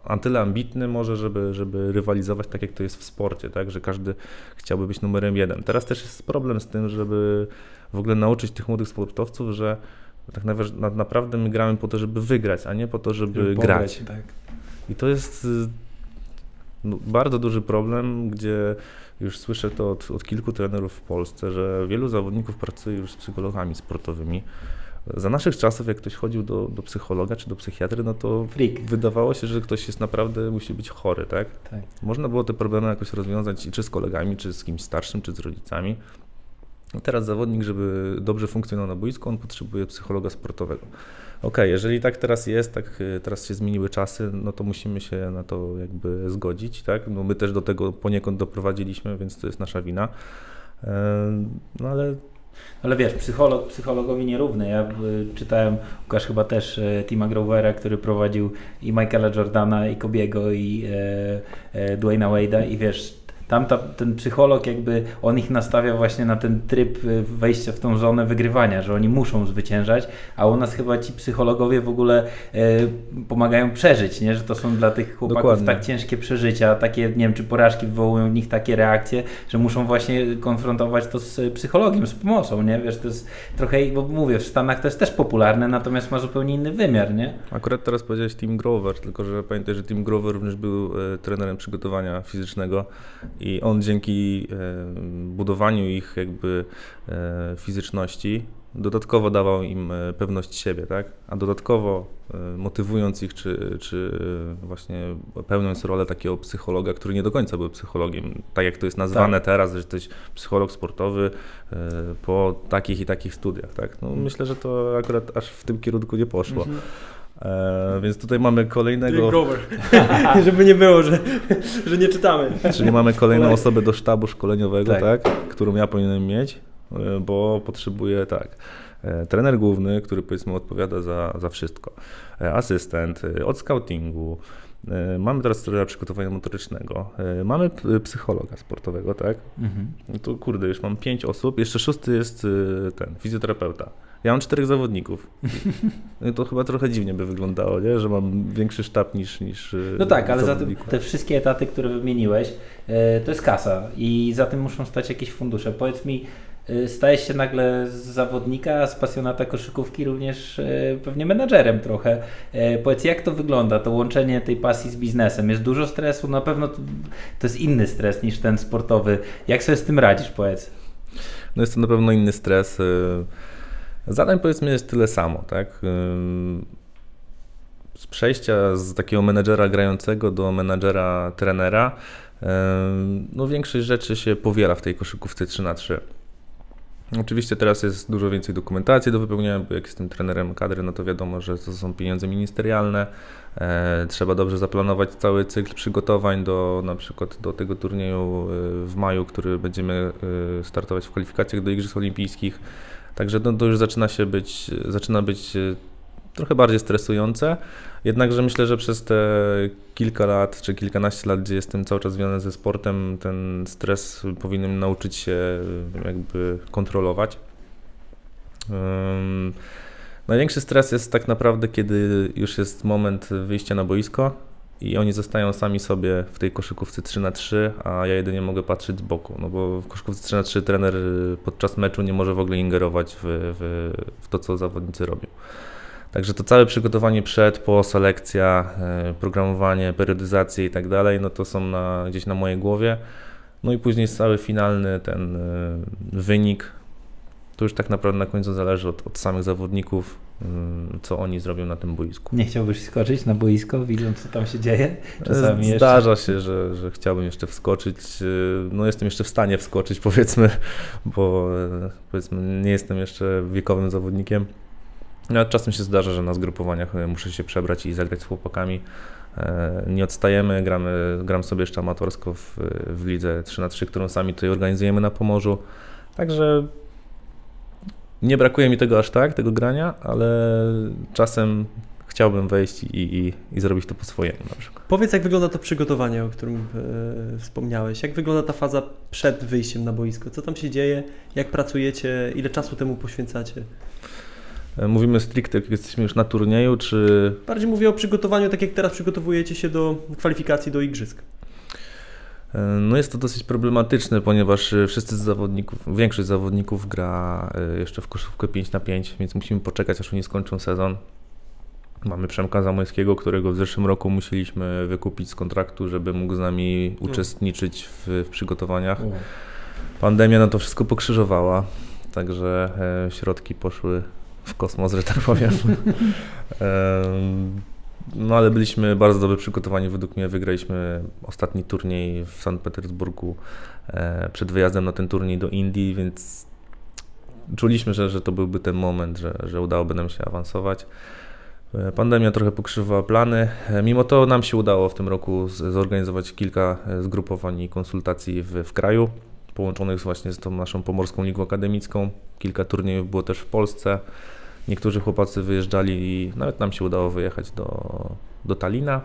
a tyle ambitny może, żeby, żeby rywalizować tak, jak to jest w sporcie, tak, że każdy chciałby być numerem jeden. Teraz też jest problem z tym, żeby w ogóle nauczyć tych młodych sportowców, że tak naprawdę my gramy po to, żeby wygrać, a nie po to, żeby, żeby grać. Tak. I to jest no, bardzo duży problem, gdzie już słyszę to od, od kilku trenerów w Polsce, że wielu zawodników pracuje już z psychologami sportowymi za naszych czasów, jak ktoś chodził do, do psychologa czy do psychiatry, no to Freak. wydawało się, że ktoś jest naprawdę, musi być chory, tak? tak? Można było te problemy jakoś rozwiązać czy z kolegami, czy z kimś starszym, czy z rodzicami. No teraz zawodnik, żeby dobrze funkcjonował na boisku, on potrzebuje psychologa sportowego. Okej, okay, jeżeli tak teraz jest, tak y, teraz się zmieniły czasy, no to musimy się na to jakby zgodzić, tak? No my też do tego poniekąd doprowadziliśmy, więc to jest nasza wina. No ale ale wiesz, psycholog psychologowi nierówny. Ja y, czytałem, Łukasz chyba też y, Tima Grovera, który prowadził i Michaela Jordana, i Kobiego, i e, e, Dwayna Wade'a i wiesz, tam ta, ten psycholog jakby, on ich nastawia właśnie na ten tryb y, wejścia w tą zonę wygrywania, że oni muszą zwyciężać, a u nas chyba ci psychologowie w ogóle e, pomagają przeżyć, nie? że to są dla tych chłopaków Dokładnie. tak ciężkie przeżycia, takie, nie wiem, czy porażki wywołują w nich takie reakcje, że muszą właśnie konfrontować to z psychologiem, z pomocą, nie? Wiesz, to jest trochę, bo mówię, w Stanach to jest też popularne, natomiast ma zupełnie inny wymiar, nie? Akurat teraz powiedziałeś Tim Grover, tylko że pamiętaj, że Tim Grover również był trenerem przygotowania fizycznego i on dzięki e, budowaniu ich jakby e, fizyczności dodatkowo dawał im e, pewność siebie, tak? A dodatkowo motywując ich, czy, czy właśnie pełniąc rolę takiego psychologa, który nie do końca był psychologiem, tak jak to jest nazwane tak. teraz, że jesteś psycholog sportowy po takich i takich studiach, tak? No, myślę, że to akurat aż w tym kierunku nie poszło. Mhm. E, więc tutaj mamy kolejnego. Żeby nie było, że, że nie czytamy. Czyli mamy kolejną osobę do sztabu szkoleniowego, tak. tak którą ja powinienem mieć, e, bo potrzebuję tak. E, trener główny, który powiedzmy odpowiada za, za wszystko. E, asystent od scoutingu. Mamy teraz trenera przygotowania motorycznego. Mamy psychologa sportowego, tak? Mhm. No to kurde, już mam pięć osób. Jeszcze szósty jest ten fizjoterapeuta. Ja mam czterech zawodników. No to chyba trochę dziwnie by wyglądało, nie? że mam większy sztab niż. niż y, no tak, ale za tym te wszystkie etaty, które wymieniłeś, y, to jest kasa i za tym muszą stać jakieś fundusze. Powiedz mi, y, stajesz się nagle z zawodnika, z pasjonata koszykówki również pewnie menadżerem trochę. Powiedz, jak to wygląda, to łączenie tej pasji z biznesem? Jest dużo stresu? Na pewno to, to jest inny stres niż ten sportowy. Jak sobie z tym radzisz, powiedz? No jest to na pewno inny stres. Zadań powiedzmy jest tyle samo, tak? Z przejścia z takiego menedżera grającego do menedżera trenera, no większość rzeczy się powiela w tej koszykówce 3 na 3 Oczywiście teraz jest dużo więcej dokumentacji do wypełnienia, bo jak jestem trenerem kadry, no to wiadomo, że to są pieniądze ministerialne. E, trzeba dobrze zaplanować cały cykl przygotowań do na przykład do tego turnieju e, w maju, który będziemy e, startować w kwalifikacjach do Igrzysk Olimpijskich. Także to, to już zaczyna się być, zaczyna być e, trochę bardziej stresujące. Jednakże myślę, że przez te kilka lat czy kilkanaście lat, gdzie jestem cały czas związany ze sportem, ten stres powinienem nauczyć się e, jakby kontrolować. Um, największy stres jest tak naprawdę, kiedy już jest moment wyjścia na boisko i oni zostają sami sobie w tej koszykówce 3 na 3 a ja jedynie mogę patrzeć z boku, no bo w koszykówce 3 na 3 trener y, podczas meczu nie może w ogóle ingerować w, w, w to, co zawodnicy robią. Także to całe przygotowanie przed, po, selekcja, y, programowanie, periodyzację i tak dalej, no to są na, gdzieś na mojej głowie. No i później cały finalny ten e, wynik, to już tak naprawdę na końcu zależy od, od samych zawodników, mm, co oni zrobią na tym boisku. Nie chciałbyś skoczyć na boisko, widząc co tam się dzieje? Czasami Zdarza jeszcze... się, że, że chciałbym jeszcze wskoczyć. E, no jestem jeszcze w stanie wskoczyć powiedzmy, bo e, powiedzmy nie jestem jeszcze wiekowym zawodnikiem. No, czasem się zdarza, że na zgrupowaniach muszę się przebrać i zagrać z chłopakami. Nie odstajemy, gramy, gram sobie jeszcze amatorsko w, w lidze 3 na 3 którą sami tutaj organizujemy na Pomorzu. Także nie brakuje mi tego aż tak, tego grania, ale czasem chciałbym wejść i, i, i zrobić to po swojemu na przykład. Powiedz, jak wygląda to przygotowanie, o którym e, wspomniałeś? Jak wygląda ta faza przed wyjściem na boisko? Co tam się dzieje? Jak pracujecie? Ile czasu temu poświęcacie? E, mówimy stricte, jak jesteśmy już na turnieju, czy... Bardziej mówię o przygotowaniu, tak jak teraz przygotowujecie się do kwalifikacji do igrzysk. E, no jest to dosyć problematyczne, ponieważ e, wszyscy z zawodników, większość zawodników gra e, jeszcze w koszówkę 5 na 5, więc musimy poczekać aż oni skończą sezon. Mamy Przemka Zamojskiego, którego w zeszłym roku musieliśmy wykupić z kontraktu, żeby mógł z nami uczestniczyć w, w przygotowaniach. Pandemia na to wszystko pokrzyżowała, także środki poszły w kosmos, że tak powiem. No ale byliśmy bardzo dobrze przygotowani. Według mnie wygraliśmy ostatni turniej w Sankt Petersburgu e, przed wyjazdem na ten turniej do Indii, więc czuliśmy, że, że to byłby ten moment, że, że udałoby nam się awansować. E, pandemia trochę pokrzywała plany. E, mimo to nam się udało w tym roku zorganizować kilka zgrupowań i konsultacji w, w kraju, połączonych właśnie z tą naszą Pomorską Ligą Akademicką. Kilka turniejów było też w Polsce. Niektórzy chłopacy wyjeżdżali i nawet nam się udało wyjechać do, do Talina.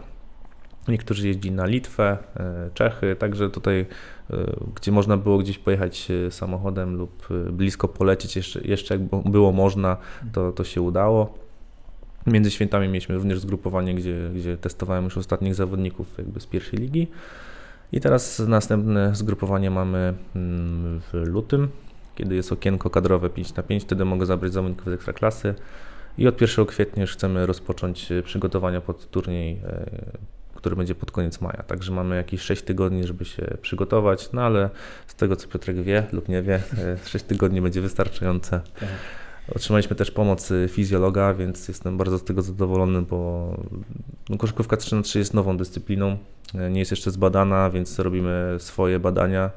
Niektórzy jeździli na Litwę, e, Czechy, także tutaj, e, gdzie można było gdzieś pojechać e, samochodem lub blisko polecieć, jeszcze, jeszcze jak było można, to, to się udało. Między świętami mieliśmy również zgrupowanie, gdzie, gdzie testowałem już ostatnich zawodników jakby z pierwszej ligi. I teraz następne zgrupowanie mamy mm, w lutym, kiedy jest okienko kadrowe 5 na 5, wtedy mogę zabrać zawodników z ekstraklasy i od 1 kwietnia już chcemy rozpocząć e, przygotowania pod turniej, e, który będzie pod koniec maja. Także mamy jakieś 6 tygodni, żeby się przygotować, no ale z tego co Piotrek wie lub nie wie, 6 e, tygodni będzie wystarczające. Tak. Otrzymaliśmy też pomoc fizjologa, więc jestem bardzo z tego zadowolony, bo no, koszykówka 3 na 3 jest nową dyscypliną, nie jest jeszcze zbadana, więc robimy swoje badania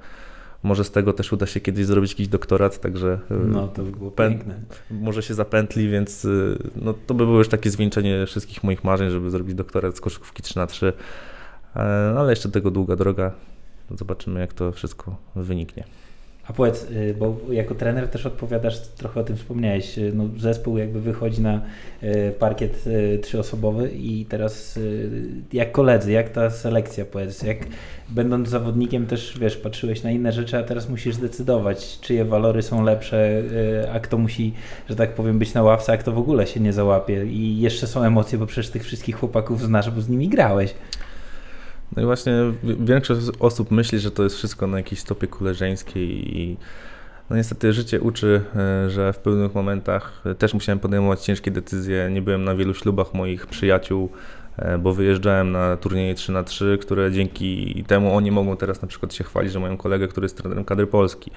może z tego też uda się kiedyś zrobić jakiś doktorat, także e, no, to by było piękne. może się zapętli, więc e, no, to by było już takie zwieńczenie wszystkich moich marzeń, żeby zrobić doktorat z koszykówki 3 na 3 e, ale jeszcze tego długa droga. Zobaczymy, jak to wszystko wyniknie. A powiedz, y, bo jako trener też odpowiadasz, trochę o tym wspomniałeś, y, no zespół jakby wychodzi na y, parkiet trzyosobowy i teraz jak koledzy, jak ta selekcja powiedz, jak będąc zawodnikiem też wiesz, patrzyłeś na inne rzeczy, a teraz musisz zdecydować, czyje walory są lepsze, a kto musi, że tak powiem, być na ławce, a kto w ogóle się nie załapie i jeszcze są emocje, bo przecież tych wszystkich chłopaków znasz, bo z nimi grałeś. No i właśnie większość osób myśli, że to jest wszystko na jakiejś stopie koleżeńskiej i no niestety życie uczy, e, że w pewnych momentach też musiałem podejmować ciężkie decyzje. Nie byłem na wielu ślubach moich przyjaciół, e, bo wyjeżdżałem na turnieje 3 na 3 które dzięki temu oni mogą teraz na przykład się chwalić, że mają kolegę, który jest trenerem kadry Polski.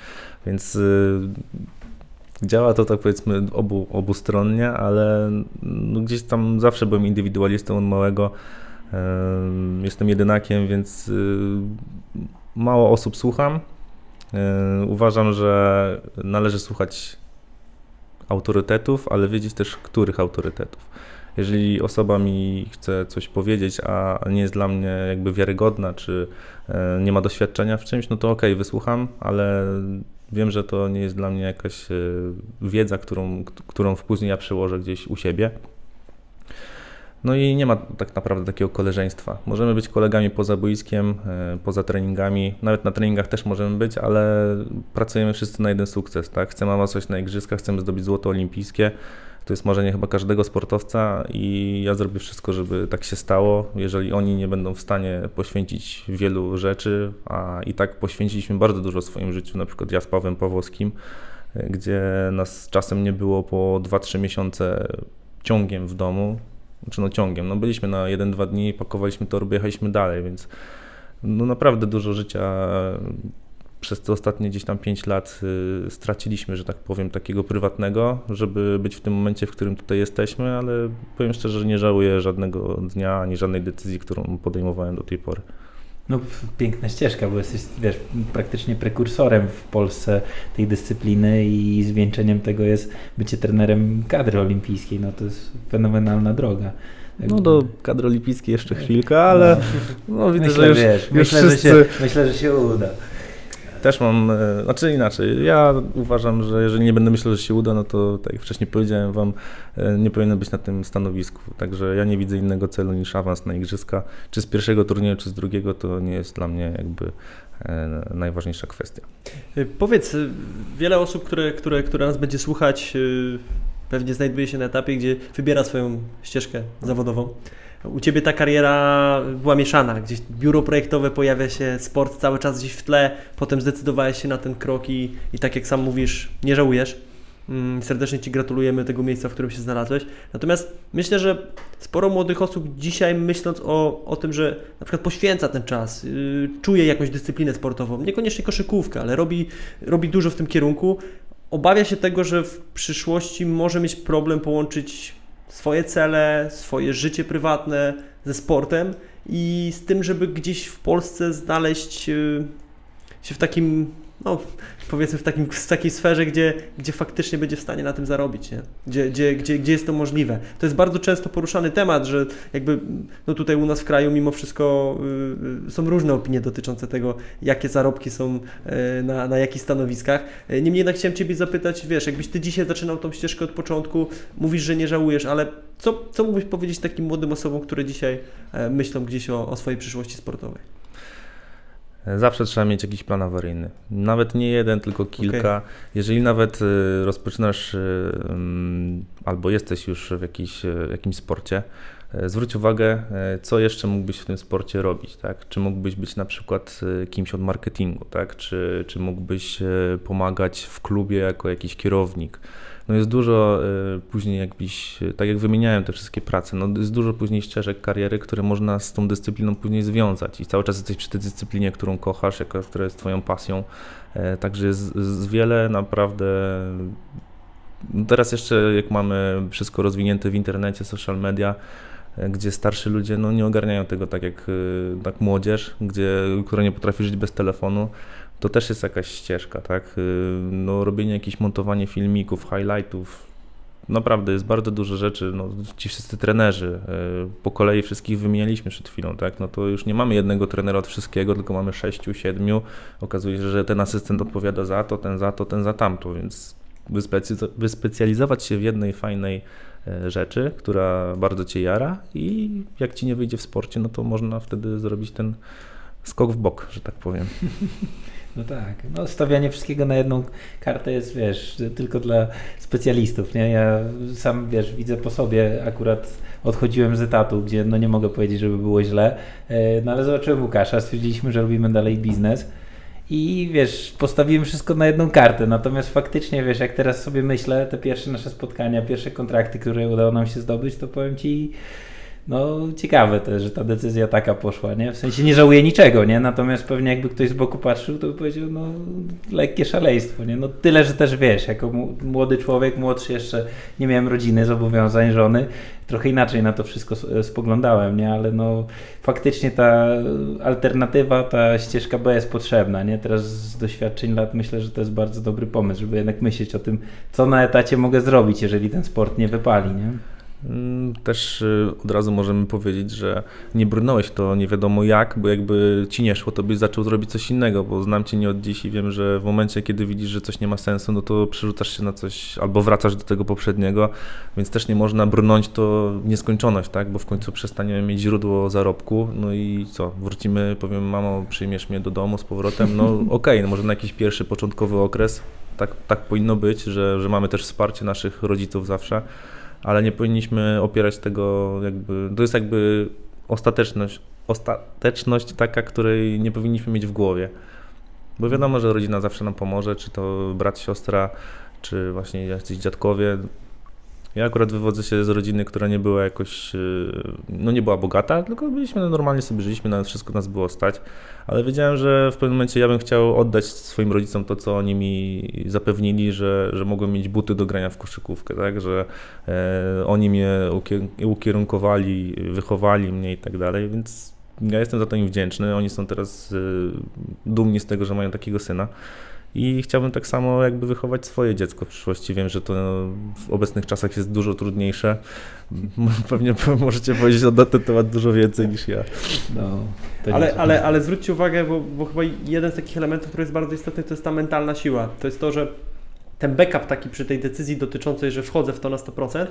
Więc e, działa to tak powiedzmy obu, obustronnie, ale no gdzieś tam zawsze byłem indywidualistą od małego. Jestem jedynakiem, więc y, mało osób słucham. Uważam, że należy słuchać autorytetów, ale wiedzieć też, których autorytetów. Jeżeli osoba mi chce coś powiedzieć, a nie jest dla mnie jakby wiarygodna, czy e, nie ma doświadczenia w czymś, no to okej, okay, wysłucham, ale wiem, że to nie jest dla mnie jakaś e, wiedza, którą, którą później ja przełożę gdzieś u siebie. No i nie ma tak naprawdę takiego koleżeństwa. Możemy być kolegami poza boiskiem, e, poza treningami, nawet na treningach też możemy być, ale pracujemy wszyscy na jeden sukces. Tak? Chcemy awansować na igrzyska, chcemy zdobyć złoto olimpijskie. To jest marzenie chyba każdego sportowca i ja zrobię wszystko, żeby tak się stało. Jeżeli oni nie będą w stanie poświęcić wielu rzeczy, a i tak poświęciliśmy bardzo dużo w swoim życiu, na przykład ja z Pawłem Pawłowskim, e, gdzie nas czasem nie było po 2-3 miesiące ciągiem w domu, czy no ciągiem. No byliśmy na 1-2 dni, pakowaliśmy torby, jechaliśmy dalej, więc no naprawdę dużo życia przez te ostatnie gdzieś tam 5 lat y, straciliśmy, że tak powiem, takiego prywatnego, żeby być w tym momencie, w którym tutaj jesteśmy, ale powiem szczerze, że nie żałuję żadnego dnia ani żadnej decyzji, którą podejmowałem do tej pory. No piękna ścieżka, bo jesteś wiesz, praktycznie prekursorem w Polsce tej dyscypliny i zwieńczeniem tego jest bycie trenerem kadry olimpijskiej. No to jest fenomenalna droga. No do kadry olimpijskiej jeszcze chwilkę, ale no, no widzę, myślę, że już, wiesz, już myślę, wszyscy... że się, myślę, że się uda. Też mam, e, znaczy inaczej, ja uważam, że jeżeli nie będę myślał, że się uda, no to tak jak wcześniej powiedziałem Wam, e, nie powinien być na tym stanowisku. Także ja nie widzę innego celu niż awans na igrzyska. Czy z pierwszego turnieju, czy z drugiego, to nie jest dla mnie jakby e, najważniejsza kwestia. Powiedz, wiele osób, które, które, które nas będzie słuchać, pewnie znajduje się na etapie, gdzie wybiera swoją ścieżkę zawodową. U Ciebie ta kariera była mieszana, gdzieś biuro projektowe pojawia się, sport cały czas gdzieś w tle, potem zdecydowałeś się na ten krok i, i tak jak sam mówisz, nie żałujesz. Mm, serdecznie Ci gratulujemy tego miejsca, w którym się znalazłeś. Natomiast myślę, że sporo młodych osób dzisiaj myśląc o, o tym, że na przykład poświęca ten czas, yy, czuje jakąś dyscyplinę sportową, niekoniecznie koszykówkę, ale robi, robi dużo w tym kierunku, obawia się tego, że w przyszłości może mieć problem połączyć swoje cele, swoje życie prywatne ze sportem i z tym, żeby gdzieś w Polsce znaleźć y, się w takim no, powiedzmy w, takim, w takiej sferze, gdzie, gdzie faktycznie będzie w stanie na tym zarobić, nie? Gdzie, gdzie, gdzie, gdzie jest to możliwe. To jest bardzo często poruszany temat, że jakby no tutaj u nas w kraju mimo wszystko y, są różne opinie dotyczące tego, jakie zarobki są y, na, na jakich stanowiskach. Y, niemniej jednak chciałem Ciebie zapytać, wiesz, jakbyś Ty dzisiaj zaczynał tą ścieżkę od początku, mówisz, że nie żałujesz, ale co, co mógłbyś powiedzieć takim młodym osobom, które dzisiaj e, myślą gdzieś o, o swojej przyszłości sportowej? Zawsze trzeba mieć jakiś plan awaryjny. Nawet nie jeden, tylko kilka. Okay. Jeżeli nawet y, rozpoczynasz mm, albo jesteś już w jakiś, jakimś sporcie, zwróć uwagę, co jeszcze mógłbyś w tym sporcie robić, tak? Czy mógłbyś być na przykład kimś od marketingu, tak? Czy, czy mógłbyś pomagać w klubie jako jakiś kierownik, no jest dużo y, później jakbyś, tak jak wymieniałem te wszystkie prace, no jest dużo później ścieżek kariery, które można z tą dyscypliną później związać. I cały czas jesteś przy tej dyscyplinie, którą kochasz, jaka, która jest twoją pasją, e, także jest, jest wiele naprawdę no teraz jeszcze jak mamy wszystko rozwinięte w internecie, social media, gdzie starsi ludzie no, nie ogarniają tego tak jak y, tak młodzież, gdzie, która nie potrafi żyć bez telefonu, to też jest jakaś ścieżka, tak? Y, no, robienie jakichś montowanie filmików, highlightów, naprawdę jest bardzo dużo rzeczy, no, ci wszyscy trenerzy, y, po kolei wszystkich wymienialiśmy przed chwilą, tak, no to już nie mamy jednego trenera od wszystkiego, tylko mamy sześciu, siedmiu, okazuje się, że ten asystent odpowiada za to, ten za to, ten za tamto, więc wyspecjalizować się w jednej fajnej rzeczy, która bardzo Cię jara i jak Ci nie wyjdzie w sporcie, no to można wtedy zrobić ten skok w bok, że tak powiem. No tak, no stawianie wszystkiego na jedną kartę jest, wiesz, tylko dla specjalistów, nie? Ja sam, wiesz, widzę po sobie, akurat odchodziłem z etatu, gdzie no nie mogę powiedzieć, żeby było źle, e, no ale zobaczyłem Łukasza, stwierdziliśmy, że robimy dalej biznes i wiesz, postawiłem wszystko na jedną kartę, natomiast faktycznie, wiesz, jak teraz sobie myślę, te pierwsze nasze spotkania, pierwsze kontrakty, które udało nam się zdobyć, to powiem Ci no ciekawe też, że ta decyzja taka poszła, nie? W sensie nie żałuję niczego, nie? Natomiast pewnie jakby ktoś z boku patrzył, to by powiedział, no lekkie szaleństwo, nie? No tyle, że też wiesz, jako młody człowiek, młodszy jeszcze nie miałem rodziny, zobowiązań, żony, trochę inaczej na to wszystko spoglądałem, nie? Ale no faktycznie ta alternatywa, ta ścieżka B jest potrzebna, nie? Teraz z doświadczeń lat myślę, że to jest bardzo dobry pomysł, żeby jednak myśleć o tym, co na etacie mogę zrobić, jeżeli ten sport nie wypali, nie? Mm, też y, od razu możemy powiedzieć, że nie brnąłeś to nie wiadomo jak, bo jakby ci nie szło, to byś zaczął zrobić coś innego, bo znam cię nie od dziś i wiem, że w momencie, kiedy widzisz, że coś nie ma sensu, no to przerzucasz się na coś albo wracasz do tego poprzedniego, więc też nie można brnąć to nieskończoność, tak, bo w końcu przestaniemy mieć źródło zarobku, no i co, wrócimy, powiem, mamo, przyjmiesz mnie do domu z powrotem, no okej, okay, no może na jakiś pierwszy, początkowy okres, tak, tak powinno być, że, że mamy też wsparcie naszych rodziców zawsze, ale nie powinniśmy opierać tego jakby, to jest jakby ostateczność, ostateczność taka, której nie powinniśmy mieć w głowie. Bo wiadomo, że rodzina zawsze nam pomoże, czy to brat, siostra, czy właśnie jacyś dziadkowie. Ja akurat wywodzę się z rodziny, która nie była jakoś, y, no nie była bogata, tylko byliśmy, no, normalnie sobie żyliśmy, na wszystko nas było stać, ale wiedziałem, że w pewnym momencie ja bym chciał oddać swoim rodzicom to, co oni mi zapewnili, że, że mogłem mieć buty do grania w koszykówkę, tak, że e, oni mnie ukierunkowali, wychowali mnie i tak dalej, więc ja jestem za to im wdzięczny, oni są teraz y, dumni z tego, że mają takiego syna i chciałbym tak samo jakby wychować swoje dziecko w przyszłości. Wiem, że to w obecnych czasach jest dużo trudniejsze. Pewnie możecie powiedzieć na ten temat dużo więcej niż ja. No, ale, ale, ale zwróćcie uwagę, bo, bo chyba jeden z takich elementów, który jest bardzo istotny, to jest ta mentalna siła. To jest to, że ten backup taki przy tej decyzji dotyczącej, że wchodzę w to na 100%, E,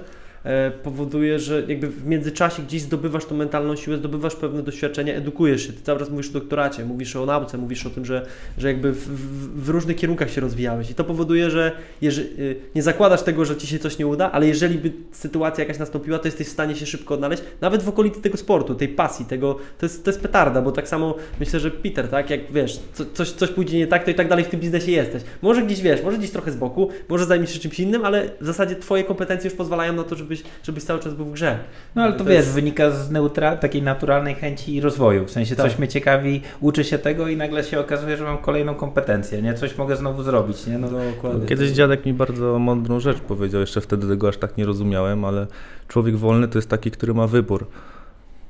powoduje, że jakby w międzyczasie gdzieś zdobywasz tą mentalną siłę, zdobywasz pewne doświadczenie, edukujesz się. Ty cały czas mówisz o doktoracie, mówisz o nauce, mówisz o tym, że, że jakby w, w, w różnych kierunkach się rozwijałeś. I to powoduje, że jeżeli, y, nie zakładasz tego, że ci się coś nie uda, ale jeżeli by sytuacja jakaś nastąpiła, to jesteś w stanie się szybko odnaleźć, nawet w okolicy tego sportu, tej pasji, tego, to jest, to jest petarda, bo tak samo myślę, że Peter, tak, jak wiesz, co, coś, coś pójdzie nie tak, to i tak dalej w tym biznesie jesteś. Może gdzieś wiesz, może gdzieś trochę z boku, może zajmiesz się czymś innym, ale w zasadzie Twoje kompetencje już pozwalają na to, żeby żebyś, żebyś cały czas był w grze. No ale to, to wiesz, jest... wynika z neutra, takiej naturalnej chęci rozwoju. W sensie tak. coś mnie ciekawi, uczę się tego i nagle się okazuje, że mam kolejną kompetencję, nie? Coś mogę znowu zrobić, nie? No, Dokładnie. Kiedyś dziadek mi bardzo mądrą rzecz powiedział, jeszcze wtedy tego aż tak nie rozumiałem, ale człowiek wolny to jest taki, który ma wybór.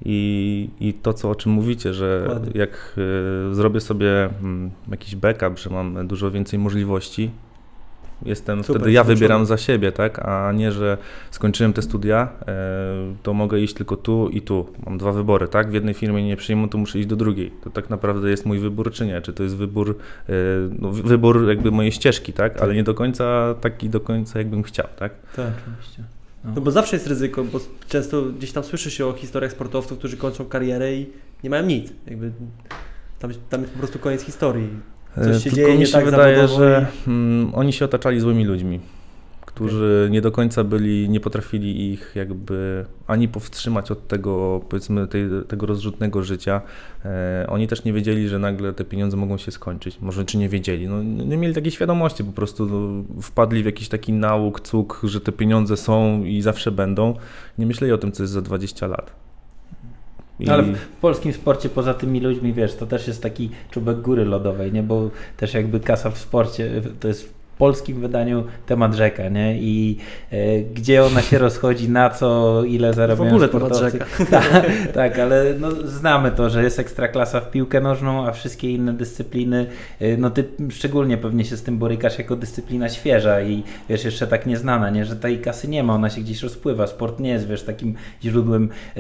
I, I to, co o czym mówicie, że Dokładnie. jak y, zrobię sobie y, jakiś backup, że mam dużo więcej możliwości, Jestem Super, wtedy ja wybieram za siebie, tak? A nie, że skończyłem te studia, e, to mogę iść tylko tu i tu. Mam dwa wybory, tak? W jednej firmie nie przyjmą, to muszę iść do drugiej. To tak naprawdę jest mój wybór, czy nie? Czy to jest wybór, e, no, wybór jakby mojej ścieżki, tak? Ale tak. nie do końca taki do końca jakbym chciał, tak? Tak, oczywiście. No. no bo zawsze jest ryzyko, bo często gdzieś tam słyszy się o historiach sportowców, którzy kończą karierę i nie mają nic. Jakby tam, tam jest po prostu koniec historii. Coś się Tylko dzieje mi się tak wydaje, że mm, oni się otaczali złymi ludźmi, którzy okay. nie do końca byli, nie potrafili ich jakby ani powstrzymać od tego, powiedzmy, tej, tego rozrzutnego życia. E, oni też nie wiedzieli, że nagle te pieniądze mogą się skończyć. Może czy nie wiedzieli, no, nie mieli takiej świadomości, po prostu no, wpadli w jakiś taki nauk, cuk, że te pieniądze są i zawsze będą. Nie myśleli o tym, co jest za 20 lat. I... Ale w, w, polskim sporcie poza tymi ludźmi, wiesz, to też jest taki czubek góry lodowej, nie? Bo też jakby kasa w sporcie to jest polskim wydaniu temat rzeka, nie? I e, gdzie ona się rozchodzi, na co, ile zarabiają W ogóle sportowcy. temat rzeka. Tak, tak, ale no, znamy to, że jest ekstraklasa w piłkę nożną, a wszystkie inne dyscypliny, e, no ty szczególnie pewnie się z tym borykasz jako dyscyplina świeża i wiesz, jeszcze tak nieznana, nie? Że tej kasy nie ma, ona się gdzieś rozpływa. Sport nie jest, wiesz, takim źródłem e,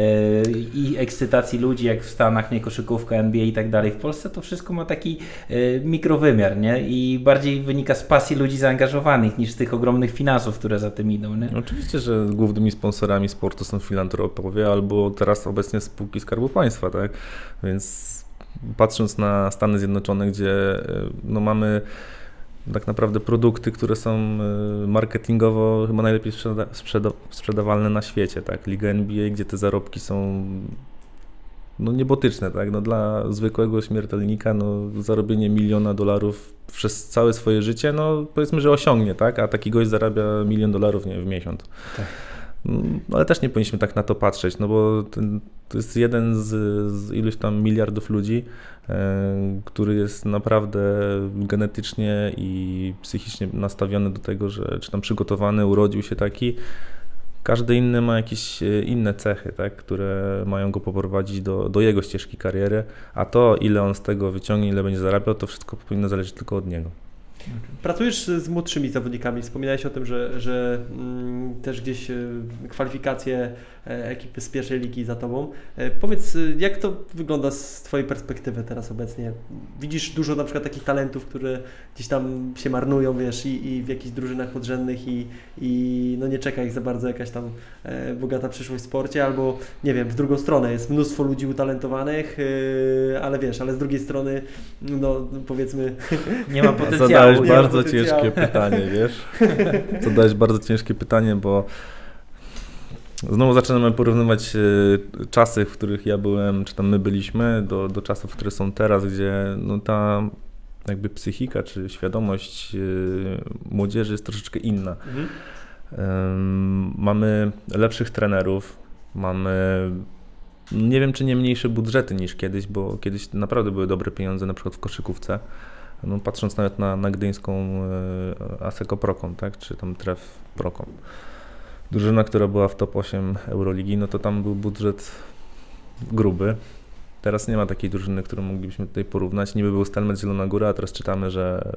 i ekscytacji ludzi, jak w Stanach, nie? Koszykówka, NBA i tak dalej. W Polsce to wszystko ma taki mikrowymiar, nie? I bardziej wynika z pasji ludzi ludzi zaangażowanych niż tych ogromnych finansów, które za tym idą. Nie? Oczywiście, że głównymi sponsorami sportu są filantropowie albo teraz obecnie spółki Skarbu Państwa, tak? Więc patrząc na Stany Zjednoczone, gdzie e, no mamy tak naprawdę produkty, które są e, marketingowo chyba najlepiej sprzeda sprzeda sprzedawalne na świecie, tak? Liga NBA, gdzie te zarobki są no niebotyczne, tak? No dla zwykłego śmiertelnika no zarobienie miliona dolarów przez całe swoje życie, no powiedzmy, że osiągnie, tak? A taki gość zarabia milion dolarów nie, w miesiąc. Tak. Mm, ale też nie powinniśmy tak na to patrzeć, no bo ten, to jest jeden z, z iluś tam miliardów ludzi, e, który jest naprawdę genetycznie i psychicznie nastawiony do tego, że czy tam przygotowany, urodził się taki, każdy inny ma jakieś e, inne cechy, tak, które mają go poprowadzić do, do jego ścieżki kariery, a to, ile on z tego wyciągnie, ile będzie zarabiał, to wszystko powinno zależeć tylko od niego. Pracujesz z młodszymi zawodnikami. Wspominałeś o tym, że, że mm, też gdzieś e, kwalifikacje ekipy z pierwszej ligi za tobą. E, powiedz, jak to wygląda z Twojej perspektywy teraz obecnie? Widzisz dużo na przykład takich talentów, które gdzieś tam się marnują, wiesz, i, i w jakichś drużynach podrzędnych i, i no nie czeka ich za bardzo jakaś tam e, bogata przyszłość w sporcie, albo nie wiem, w drugą stronę jest mnóstwo ludzi utalentowanych, e, ale wiesz, ale z drugiej strony, no powiedzmy... Nie ma potencjału zadałeś bardzo ciężkie pytanie, wiesz? Zadałeś bardzo ciężkie pytanie, bo znowu zaczynamy porównywać e, czasy, w których ja byłem, czy tam my byliśmy, do, do czasów, które są teraz, gdzie no ta jakby psychika, czy świadomość e, młodzieży jest troszeczkę inna. Mhm. Mamy lepszych trenerów, mamy nie wiem, czy nie mniejsze budżety niż kiedyś, bo kiedyś naprawdę były dobre pieniądze, na przykład w koszykówce. No, patrząc nawet na, na gdyńską e, Aseko tak, czy tam Tref Procom. Drużyna, która była w top 8 Euroligi, no to tam był budżet gruby. Teraz nie ma takiej drużyny, którą moglibyśmy tutaj porównać. Niby był Stelmet Zielona Góra, a teraz czytamy, że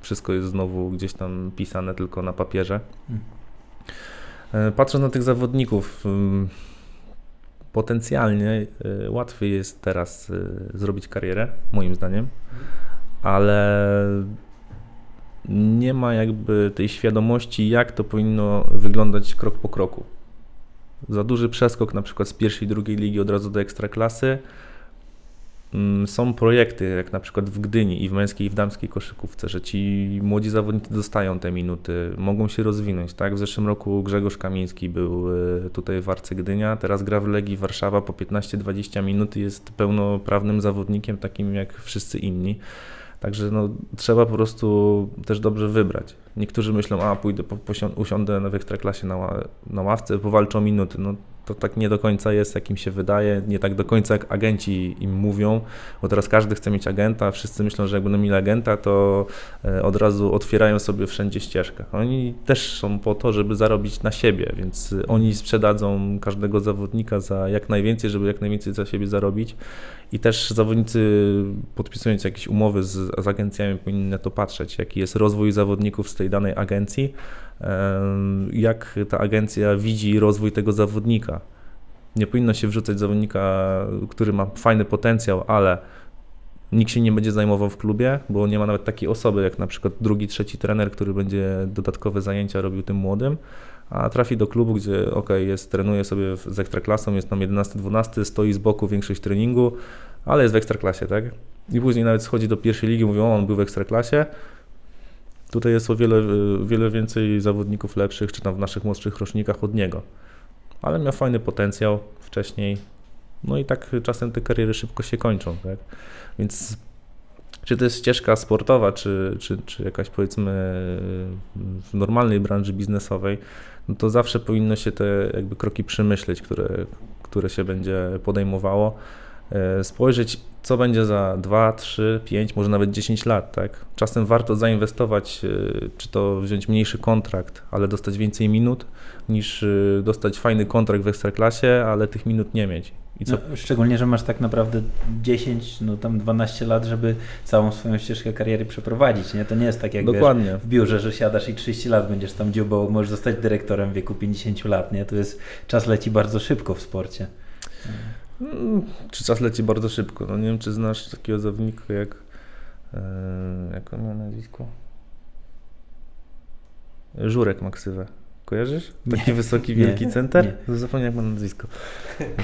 wszystko jest znowu gdzieś tam pisane tylko na papierze. Hmm. Patrząc na tych zawodników, potencjalnie e, łatwiej jest teraz e, zrobić karierę, moim zdaniem, ale nie ma jakby tej świadomości, jak to powinno wyglądać krok po kroku. Za duży przeskok na przykład z pierwszej, drugiej ligi od razu do ekstraklasy Mm, są projekty, jak na przykład w Gdyni i w męskiej i w damskiej koszykówce, że ci młodzi zawodnicy dostają te minuty, mogą się rozwinąć. Tak? W zeszłym roku Grzegorz Kamiński był e, tutaj w Arce Gdynia, teraz gra w Legii Warszawa po 15-20 minut i jest pełnoprawnym zawodnikiem, takim jak wszyscy inni. Także no, trzeba po prostu też dobrze wybrać. Niektórzy myślą, a pójdę, po, usiądę w ekstraklasie na, na ławce, powalczą minuty. No, to tak nie do końca jest, jak im się wydaje, nie tak do końca jak agenci im mówią, bo teraz każdy chce mieć agenta, wszyscy myślą, że jak będą mieli agenta, to e, od razu otwierają sobie wszędzie ścieżkę. Oni też są po to, żeby zarobić na siebie, więc oni sprzedadzą każdego zawodnika za jak najwięcej, żeby jak najwięcej za siebie zarobić i też zawodnicy podpisując jakieś umowy z, z agencjami powinni na to patrzeć, jaki jest rozwój zawodników z tej danej agencji, jak ta agencja widzi rozwój tego zawodnika. Nie powinno się wrzucać zawodnika, który ma fajny potencjał, ale nikt się nie będzie zajmował w klubie, bo nie ma nawet takiej osoby jak na przykład drugi, trzeci trener, który będzie dodatkowe zajęcia robił tym młodym, a trafi do klubu, gdzie ok, jest, trenuje sobie z ekstraklasą, jest tam 11-12, stoi z boku większość treningu, ale jest w ekstraklasie, tak? I później nawet schodzi do pierwszej ligi, mówią, on był w ekstraklasie, Tutaj jest o wiele, wiele więcej zawodników lepszych, czy tam w naszych młodszych rocznikach od niego. Ale miał fajny potencjał wcześniej. No i tak czasem te kariery szybko się kończą. Tak? Więc czy to jest ścieżka sportowa, czy, czy, czy jakaś powiedzmy w normalnej branży biznesowej, no to zawsze powinno się te jakby kroki przemyśleć, które, które się będzie podejmowało. E, spojrzeć, co będzie za 2, 3, 5, może nawet 10 lat. Tak? Czasem warto zainwestować, e, czy to wziąć mniejszy kontrakt, ale dostać więcej minut, niż e, dostać fajny kontrakt w ekstraklasie, ale tych minut nie mieć. No, szczególnie, że masz tak naprawdę 10, no tam 12 lat, żeby całą swoją ścieżkę kariery przeprowadzić. Nie? To nie jest tak jak Dokładnie. Wiesz, w biurze, że siadasz i 30 lat będziesz tam dziubał, możesz zostać dyrektorem w wieku 50 lat. Nie? To jest, czas leci bardzo szybko w sporcie. Hmm, czy czas leci bardzo szybko? No nie wiem, czy znasz takiego zawodnika jak. E, jak on ma nazwisko? Żurek Maksywę. Kojarzysz? Taki nie, wysoki, wielki nie, center? Nie. Zapomniałem jak ma nazwisko.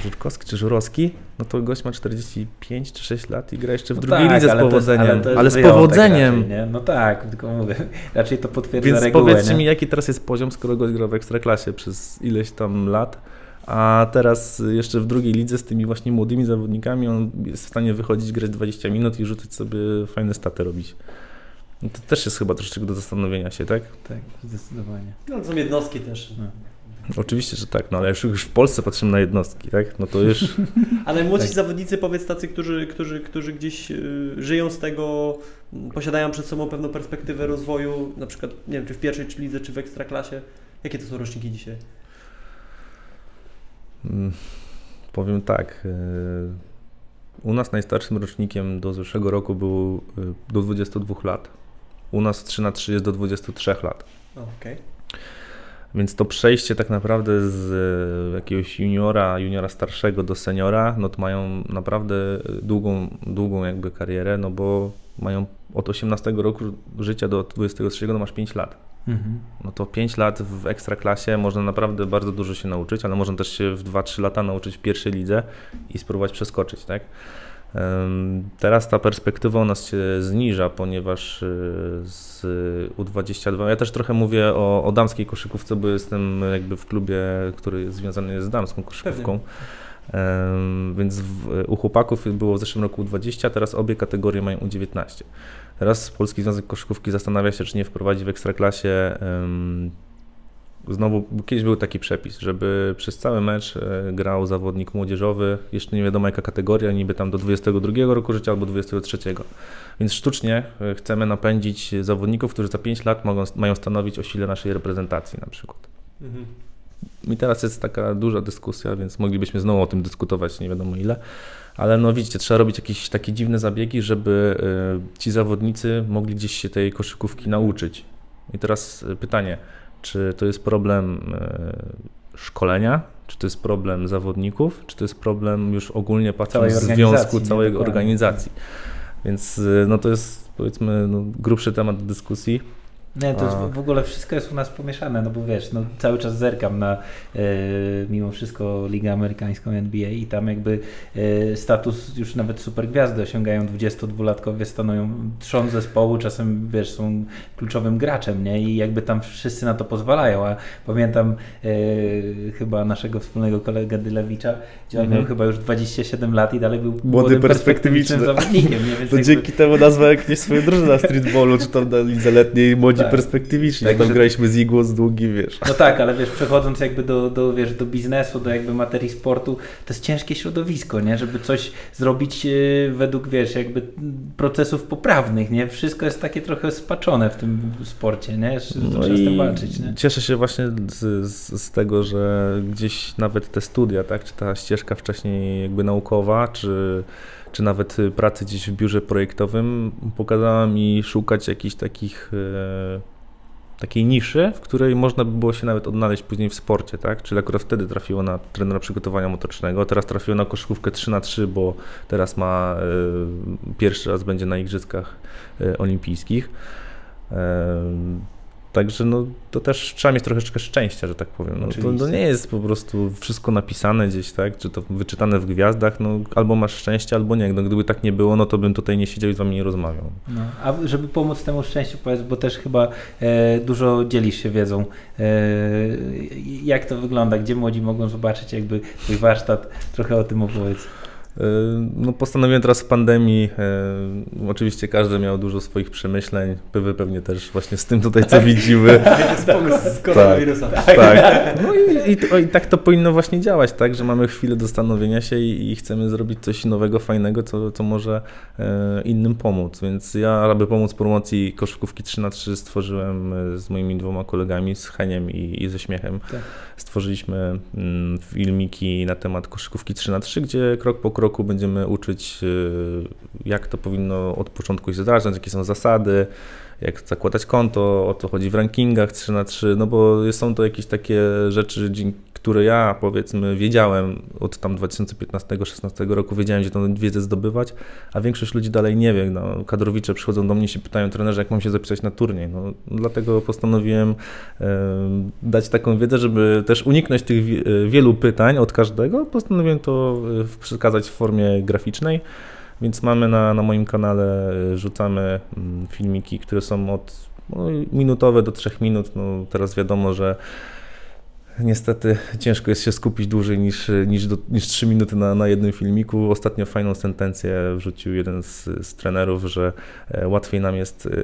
Żurkowski czy Żurowski? No to gość ma 45 czy 6 lat i gra jeszcze w no drugiej tak, lidze z powodzeniem. To, ale, ale z powodzeniem. Raczej, no tak, tylko mówię. Raczej to potwierdza Więc regułę. powiedzcie mi, jaki teraz jest poziom, skoro gość gra w Ekstraklasie przez ileś tam lat a teraz jeszcze w drugiej lidze z tymi właśnie młodymi zawodnikami on jest w stanie wychodzić, grać 20 minut i rzucać sobie fajne staty robić. No to też jest chyba troszeczkę do zastanowienia się, tak? Tak, zdecydowanie. No to są jednostki też. No. Oczywiście, że tak, no ale już w Polsce patrzymy na jednostki, tak? No to już... A najmłodsi tak. zawodnicy, powiedz tacy, którzy, którzy, którzy gdzieś y, żyją z tego, posiadają przed sobą pewną perspektywę rozwoju, na przykład, nie wiem, czy w pierwszej czy lidze, czy w ekstraklasie. Jakie to są roczniki dzisiaj? Mm, powiem tak. E, u nas najstarszym rocznikiem do zeszłego roku był e, do 22 lat. U nas 3 na 3 jest do 23 lat. Okay. Więc to przejście tak naprawdę z e, jakiegoś juniora, juniora starszego do seniora, no to mają naprawdę długą, długą jakby karierę, no bo mają od 18 roku życia do 23 no masz 5 lat. Mhm. No to 5 lat w ekstraklasie można naprawdę bardzo dużo się nauczyć, ale można też się w 2-3 lata nauczyć w pierwszej lidze i spróbować przeskoczyć, tak? Teraz ta perspektywa u nas się zniża, ponieważ y, z U22, ja też trochę mówię o, o damskiej koszykówce, bo jestem jakby w klubie, który jest związany z damską koszykówką. Więc w, u chłopaków było w zeszłym roku 20, teraz obie kategorie mają U19. Teraz Polski Związek Koszykówki zastanawia się, czy nie wprowadzi w Ekstraklasie um, znowu, kiedyś był taki przepis, żeby przez cały mecz e, grał zawodnik młodzieżowy, jeszcze nie wiadomo jaka kategoria, niby tam do 22 roku życia albo 23. Więc sztucznie e, chcemy napędzić zawodników, którzy za 5 lat mogą, mają stanowić o sile naszej reprezentacji na przykład. Mhm. I teraz jest taka duża dyskusja, więc moglibyśmy znowu o tym dyskutować, nie wiadomo ile. Ale no widzicie, trzeba robić jakieś takie dziwne zabiegi, żeby y, ci zawodnicy mogli gdzieś się tej koszykówki nauczyć. I teraz pytanie, czy to jest problem y, szkolenia, czy to jest problem zawodników, czy to jest problem już ogólnie patrząc związku całej organizacji. Więc no to jest powiedzmy no, grubszy temat dyskusji. Nie, to w ogóle wszystko jest u nas pomieszane, no bo wiesz, no cały czas zerkam na e, mimo wszystko Ligę Amerykańską NBA i tam jakby e, status już nawet supergwiazdy osiągają 22-latkowie, stanowią trzon zespołu, czasem wiesz, są kluczowym graczem, nie? I jakby tam wszyscy na to pozwalają, a pamiętam e, chyba naszego wspólnego kolegę Dylewicza, gdzie on mhm. miał chyba już 27 lat i dalej był młodym, perspektywicznym zawodnikiem, nie? Więc to jakby... dzięki temu nazwę jak nie swoją drużynę na streetballu, czy tam na lidze letniej młodzi tak. perspektywicznie. Tak, tam że... graliśmy z igło, z długi, wiesz. No tak, ale wiesz, przechodząc jakby do, do, wiesz, do biznesu, do jakby materii sportu, to jest ciężkie środowisko, nie? Żeby coś zrobić e, według, wiesz, jakby procesów poprawnych, nie? Wszystko jest takie trochę spaczone w tym sporcie, nie? No trzeba z tym walczyć, nie? Cieszę się właśnie z, z, z, tego, że gdzieś nawet te studia, tak? Czy ta ścieżka wcześniej jakby naukowa, czy czy nawet pracy gdzieś w biurze projektowym, pokazała mi szukać jakichś takich e, takiej niszy, w której można by było się nawet odnaleźć później w sporcie, tak? Czyli akurat wtedy trafiło na trenera przygotowania motorycznego, teraz trafiło na koszykówkę 3 na 3 bo teraz ma e, pierwszy raz będzie na igrzyskach e, olimpijskich. Także no, to też trzeba mieć troszeczkę szczęścia, że tak powiem. No, to, to, nie jest po prostu wszystko napisane gdzieś, tak? Czy to wyczytane w gwiazdach, no albo masz szczęście, albo nie. No, gdyby tak nie było, no to bym tutaj nie siedział i z wami nie rozmawiał. No, a żeby pomóc temu szczęściu, powiedz, bo też chyba e, dużo dzielisz się wiedzą. E, jak to wygląda? Gdzie młodzi mogą zobaczyć jakby twój warsztat? Trochę o tym opowiedz. E, no, postanowiłem teraz w pandemii, e, oczywiście każdy miał dużo swoich przemyśleń, wy pewnie też właśnie z tym tutaj, co widzimy. z koronawirusa. Tak, tak. No i, i, i, tak to powinno właśnie działać, tak, że mamy chwilę do zastanowienia się i, i chcemy zrobić coś nowego, fajnego, co, co może e, innym pomóc. Więc ja, aby pomóc promocji koszykówki 3 na 3 stworzyłem z moimi dwoma kolegami, z Heniem i, i ze Śmiechem, tak. stworzyliśmy mm, filmiki na temat koszykówki 3 na 3 gdzie krok po kroku roku będziemy uczyć, y, jak to powinno od początku się zdarzać, jakie są zasady, jak zakładać konto, o co chodzi w rankingach 3 na 3 no bo są to jakieś takie rzeczy, które ja powiedzmy wiedziałem od tam 2015-16 roku, wiedziałem, gdzie tę wiedzę zdobywać, a większość ludzi dalej nie wie. No, kadrowicze przychodzą do mnie się pytają, trenerze, jak mam się zapisać na turniej. No, dlatego postanowiłem e, dać taką wiedzę, żeby też uniknąć tych wielu pytań od każdego. Postanowiłem to e, przekazać w formie graficznej. Więc mamy na, na moim kanale, e, rzucamy mm, filmiki, które są od no, minutowe do 3 minut. No, teraz wiadomo, że niestety ciężko jest się skupić dłużej niż, niż, do, niż 3 minuty na, na jednym filmiku. Ostatnio fajną sentencję wrzucił jeden z, z trenerów, że e, łatwiej nam jest e,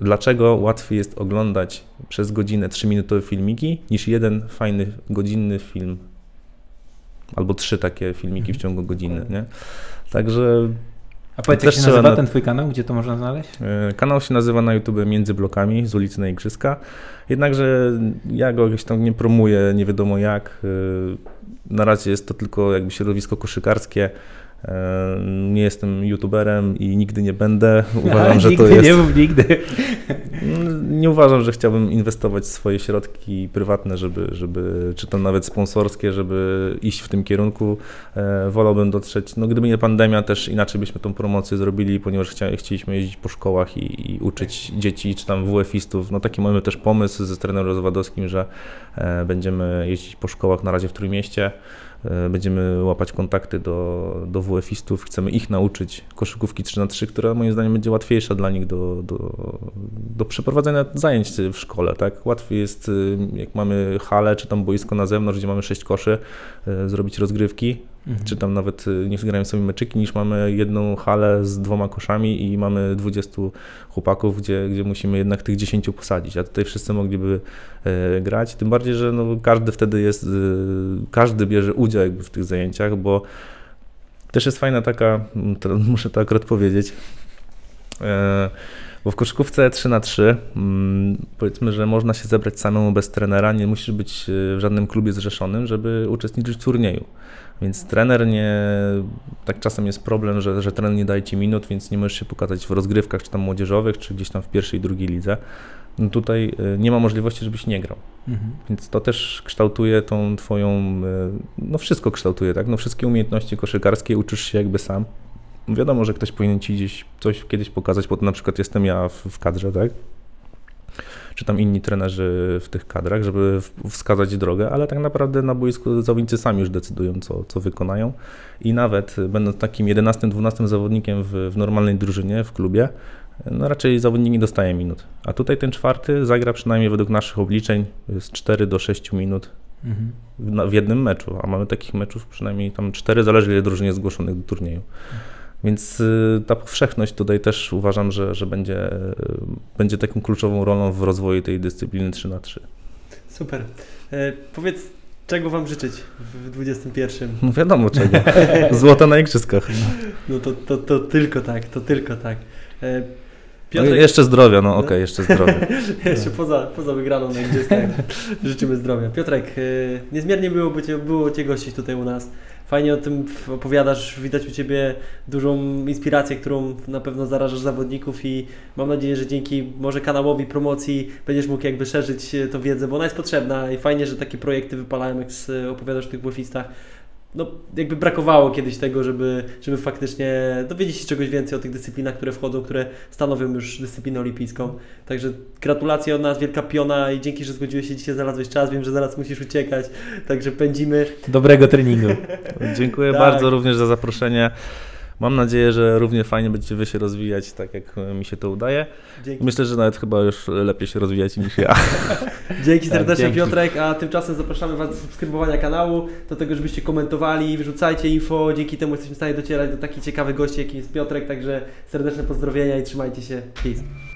dlaczego łatwiej jest oglądać przez godzinę 3-minutowe filmiki niż jeden fajny, godzinny film albo trzy takie filmiki w mhm. ciągu godziny, nie? Także a powiedz, jak się nazywa na... ten twój kanał? Gdzie to można znaleźć? E, kanał się nazywa na YouTube Między Blokami z ulicy na Igrzyska. Jednakże ja go gdzieś tam nie promuję, nie wiadomo jak. E, na razie jest to tylko jakby środowisko koszykarskie. E, nie jestem youtuberem i nigdy nie będę. Uważam, A, że to jest. Nie mów nigdy. Nie uważam, że chciałbym inwestować swoje środki prywatne, żeby, żeby czy to nawet sponsorskie, żeby iść w tym kierunku. E, wolałbym dotrzeć. No, gdyby nie pandemia, też inaczej byśmy tą promocję zrobili, ponieważ chcieliśmy jeździć po szkołach i, i uczyć dzieci, czy tam WF-istów. No, taki mamy też pomysł ze trenerem Rozwadowskim, że e, będziemy jeździć po szkołach na razie w Trójmieście. E, będziemy łapać kontakty do, do WF-istów, chcemy ich nauczyć koszykówki 3 na 3 która moim zdaniem będzie łatwiejsza dla nich do, do, do przeprowadzenia zajęć w szkole. Tak? Łatwiej jest, y, jak mamy halę czy tam boisko na zewnątrz, gdzie mamy 6 koszy, y, zrobić rozgrywki, Mhm. Czy tam nawet y, niż grają sobie meczyki, niż mamy jedną halę z dwoma koszami i mamy 20 chłopaków, gdzie, gdzie musimy jednak tych 10 posadzić, a tutaj wszyscy mogliby e, grać, tym bardziej, że no, każdy wtedy jest, e, każdy bierze udział jakby w tych zajęciach, bo też jest fajna taka, muszę to akurat powiedzieć, e, bo w koszykówce 3 na 3 mm, powiedzmy, że można się zebrać samemu bez trenera, nie musisz być w żadnym klubie zrzeszonym, żeby uczestniczyć w turnieju. Więc trener nie. Tak czasem jest problem, że, że trener nie daje ci minut, więc nie możesz się pokazać w rozgrywkach, czy tam młodzieżowych, czy gdzieś tam w pierwszej i drugiej lidze. No tutaj y, nie ma możliwości, żebyś nie grał. Mhm. Więc to też kształtuje tą twoją. Y, no wszystko kształtuje, tak? No wszystkie umiejętności koszykarskie uczysz się jakby sam. Wiadomo, że ktoś powinien ci gdzieś coś kiedyś pokazać, bo to na przykład jestem ja w, w kadrze, tak? Czy tam inni trenerzy w tych kadrach, żeby wskazać drogę, ale tak naprawdę na boisku zawodnicy sami już decydują, co, co wykonają. I nawet będąc takim 11-12 zawodnikiem w, w normalnej drużynie, w klubie, no raczej zawodnik nie dostaje minut. A tutaj ten czwarty zagra przynajmniej według naszych obliczeń z 4 do 6 minut mhm. w, jednym meczu, a mamy takich meczów przynajmniej tam 4, zależy ile drużyn jest zgłoszonych do turnieju. Więc y, ta powszechność tutaj też uważam, że, że będzie, y, będzie taką kluczową rolą w rozwoju tej dyscypliny 3 na 3 Super. E, powiedz, czego Wam życzyć w 21? No wiadomo czego. Złota na igrzyskach. No to, to, to tylko tak, to tylko tak. E, Piotrek... No jeszcze zdrowia, no okej, okay, jeszcze zdrowia. jeszcze poza, poza wygraną na igrzyskach życzymy zdrowia. Piotrek, e, niezmiernie było, było Cię gościć tutaj u nas fajnie o tym opowiadasz, widać u Ciebie dużą inspirację, którą na pewno zarażasz zawodników i mam nadzieję, że dzięki może kanałowi promocji będziesz mógł jakby szerzyć e, tą wiedzę, bo ona jest potrzebna i fajnie, że takie projekty wypalają, jak opowiadasz o tych błefistach no, jakby brakowało kiedyś tego, żeby, żeby faktycznie dowiedzieć się czegoś więcej o tych dyscyplinach, które wchodzą, które stanowią już dyscyplinę olimpijską. Także gratulacje od nas, wielka piona i dzięki, że zgodziłeś się dzisiaj, znalazłeś czas. Wiem, że zaraz musisz uciekać, także pędzimy. Dobrego treningu. Dziękuję tak. bardzo również za zaproszenie. Mam nadzieję, że równie fajnie będziecie wy się rozwijać, tak jak mi się to udaje. Dzięki. Myślę, że nawet chyba już lepiej się rozwijacie niż ja. Dzięki tak, serdecznie dzięki. Piotrek, a tymczasem zapraszamy Was do subskrybowania kanału, do tego, żebyście komentowali, wyrzucajcie info, dzięki temu jesteśmy w stanie docierać do takich ciekawych gości, jakim jest Piotrek, także serdeczne pozdrowienia i trzymajcie się. Peace.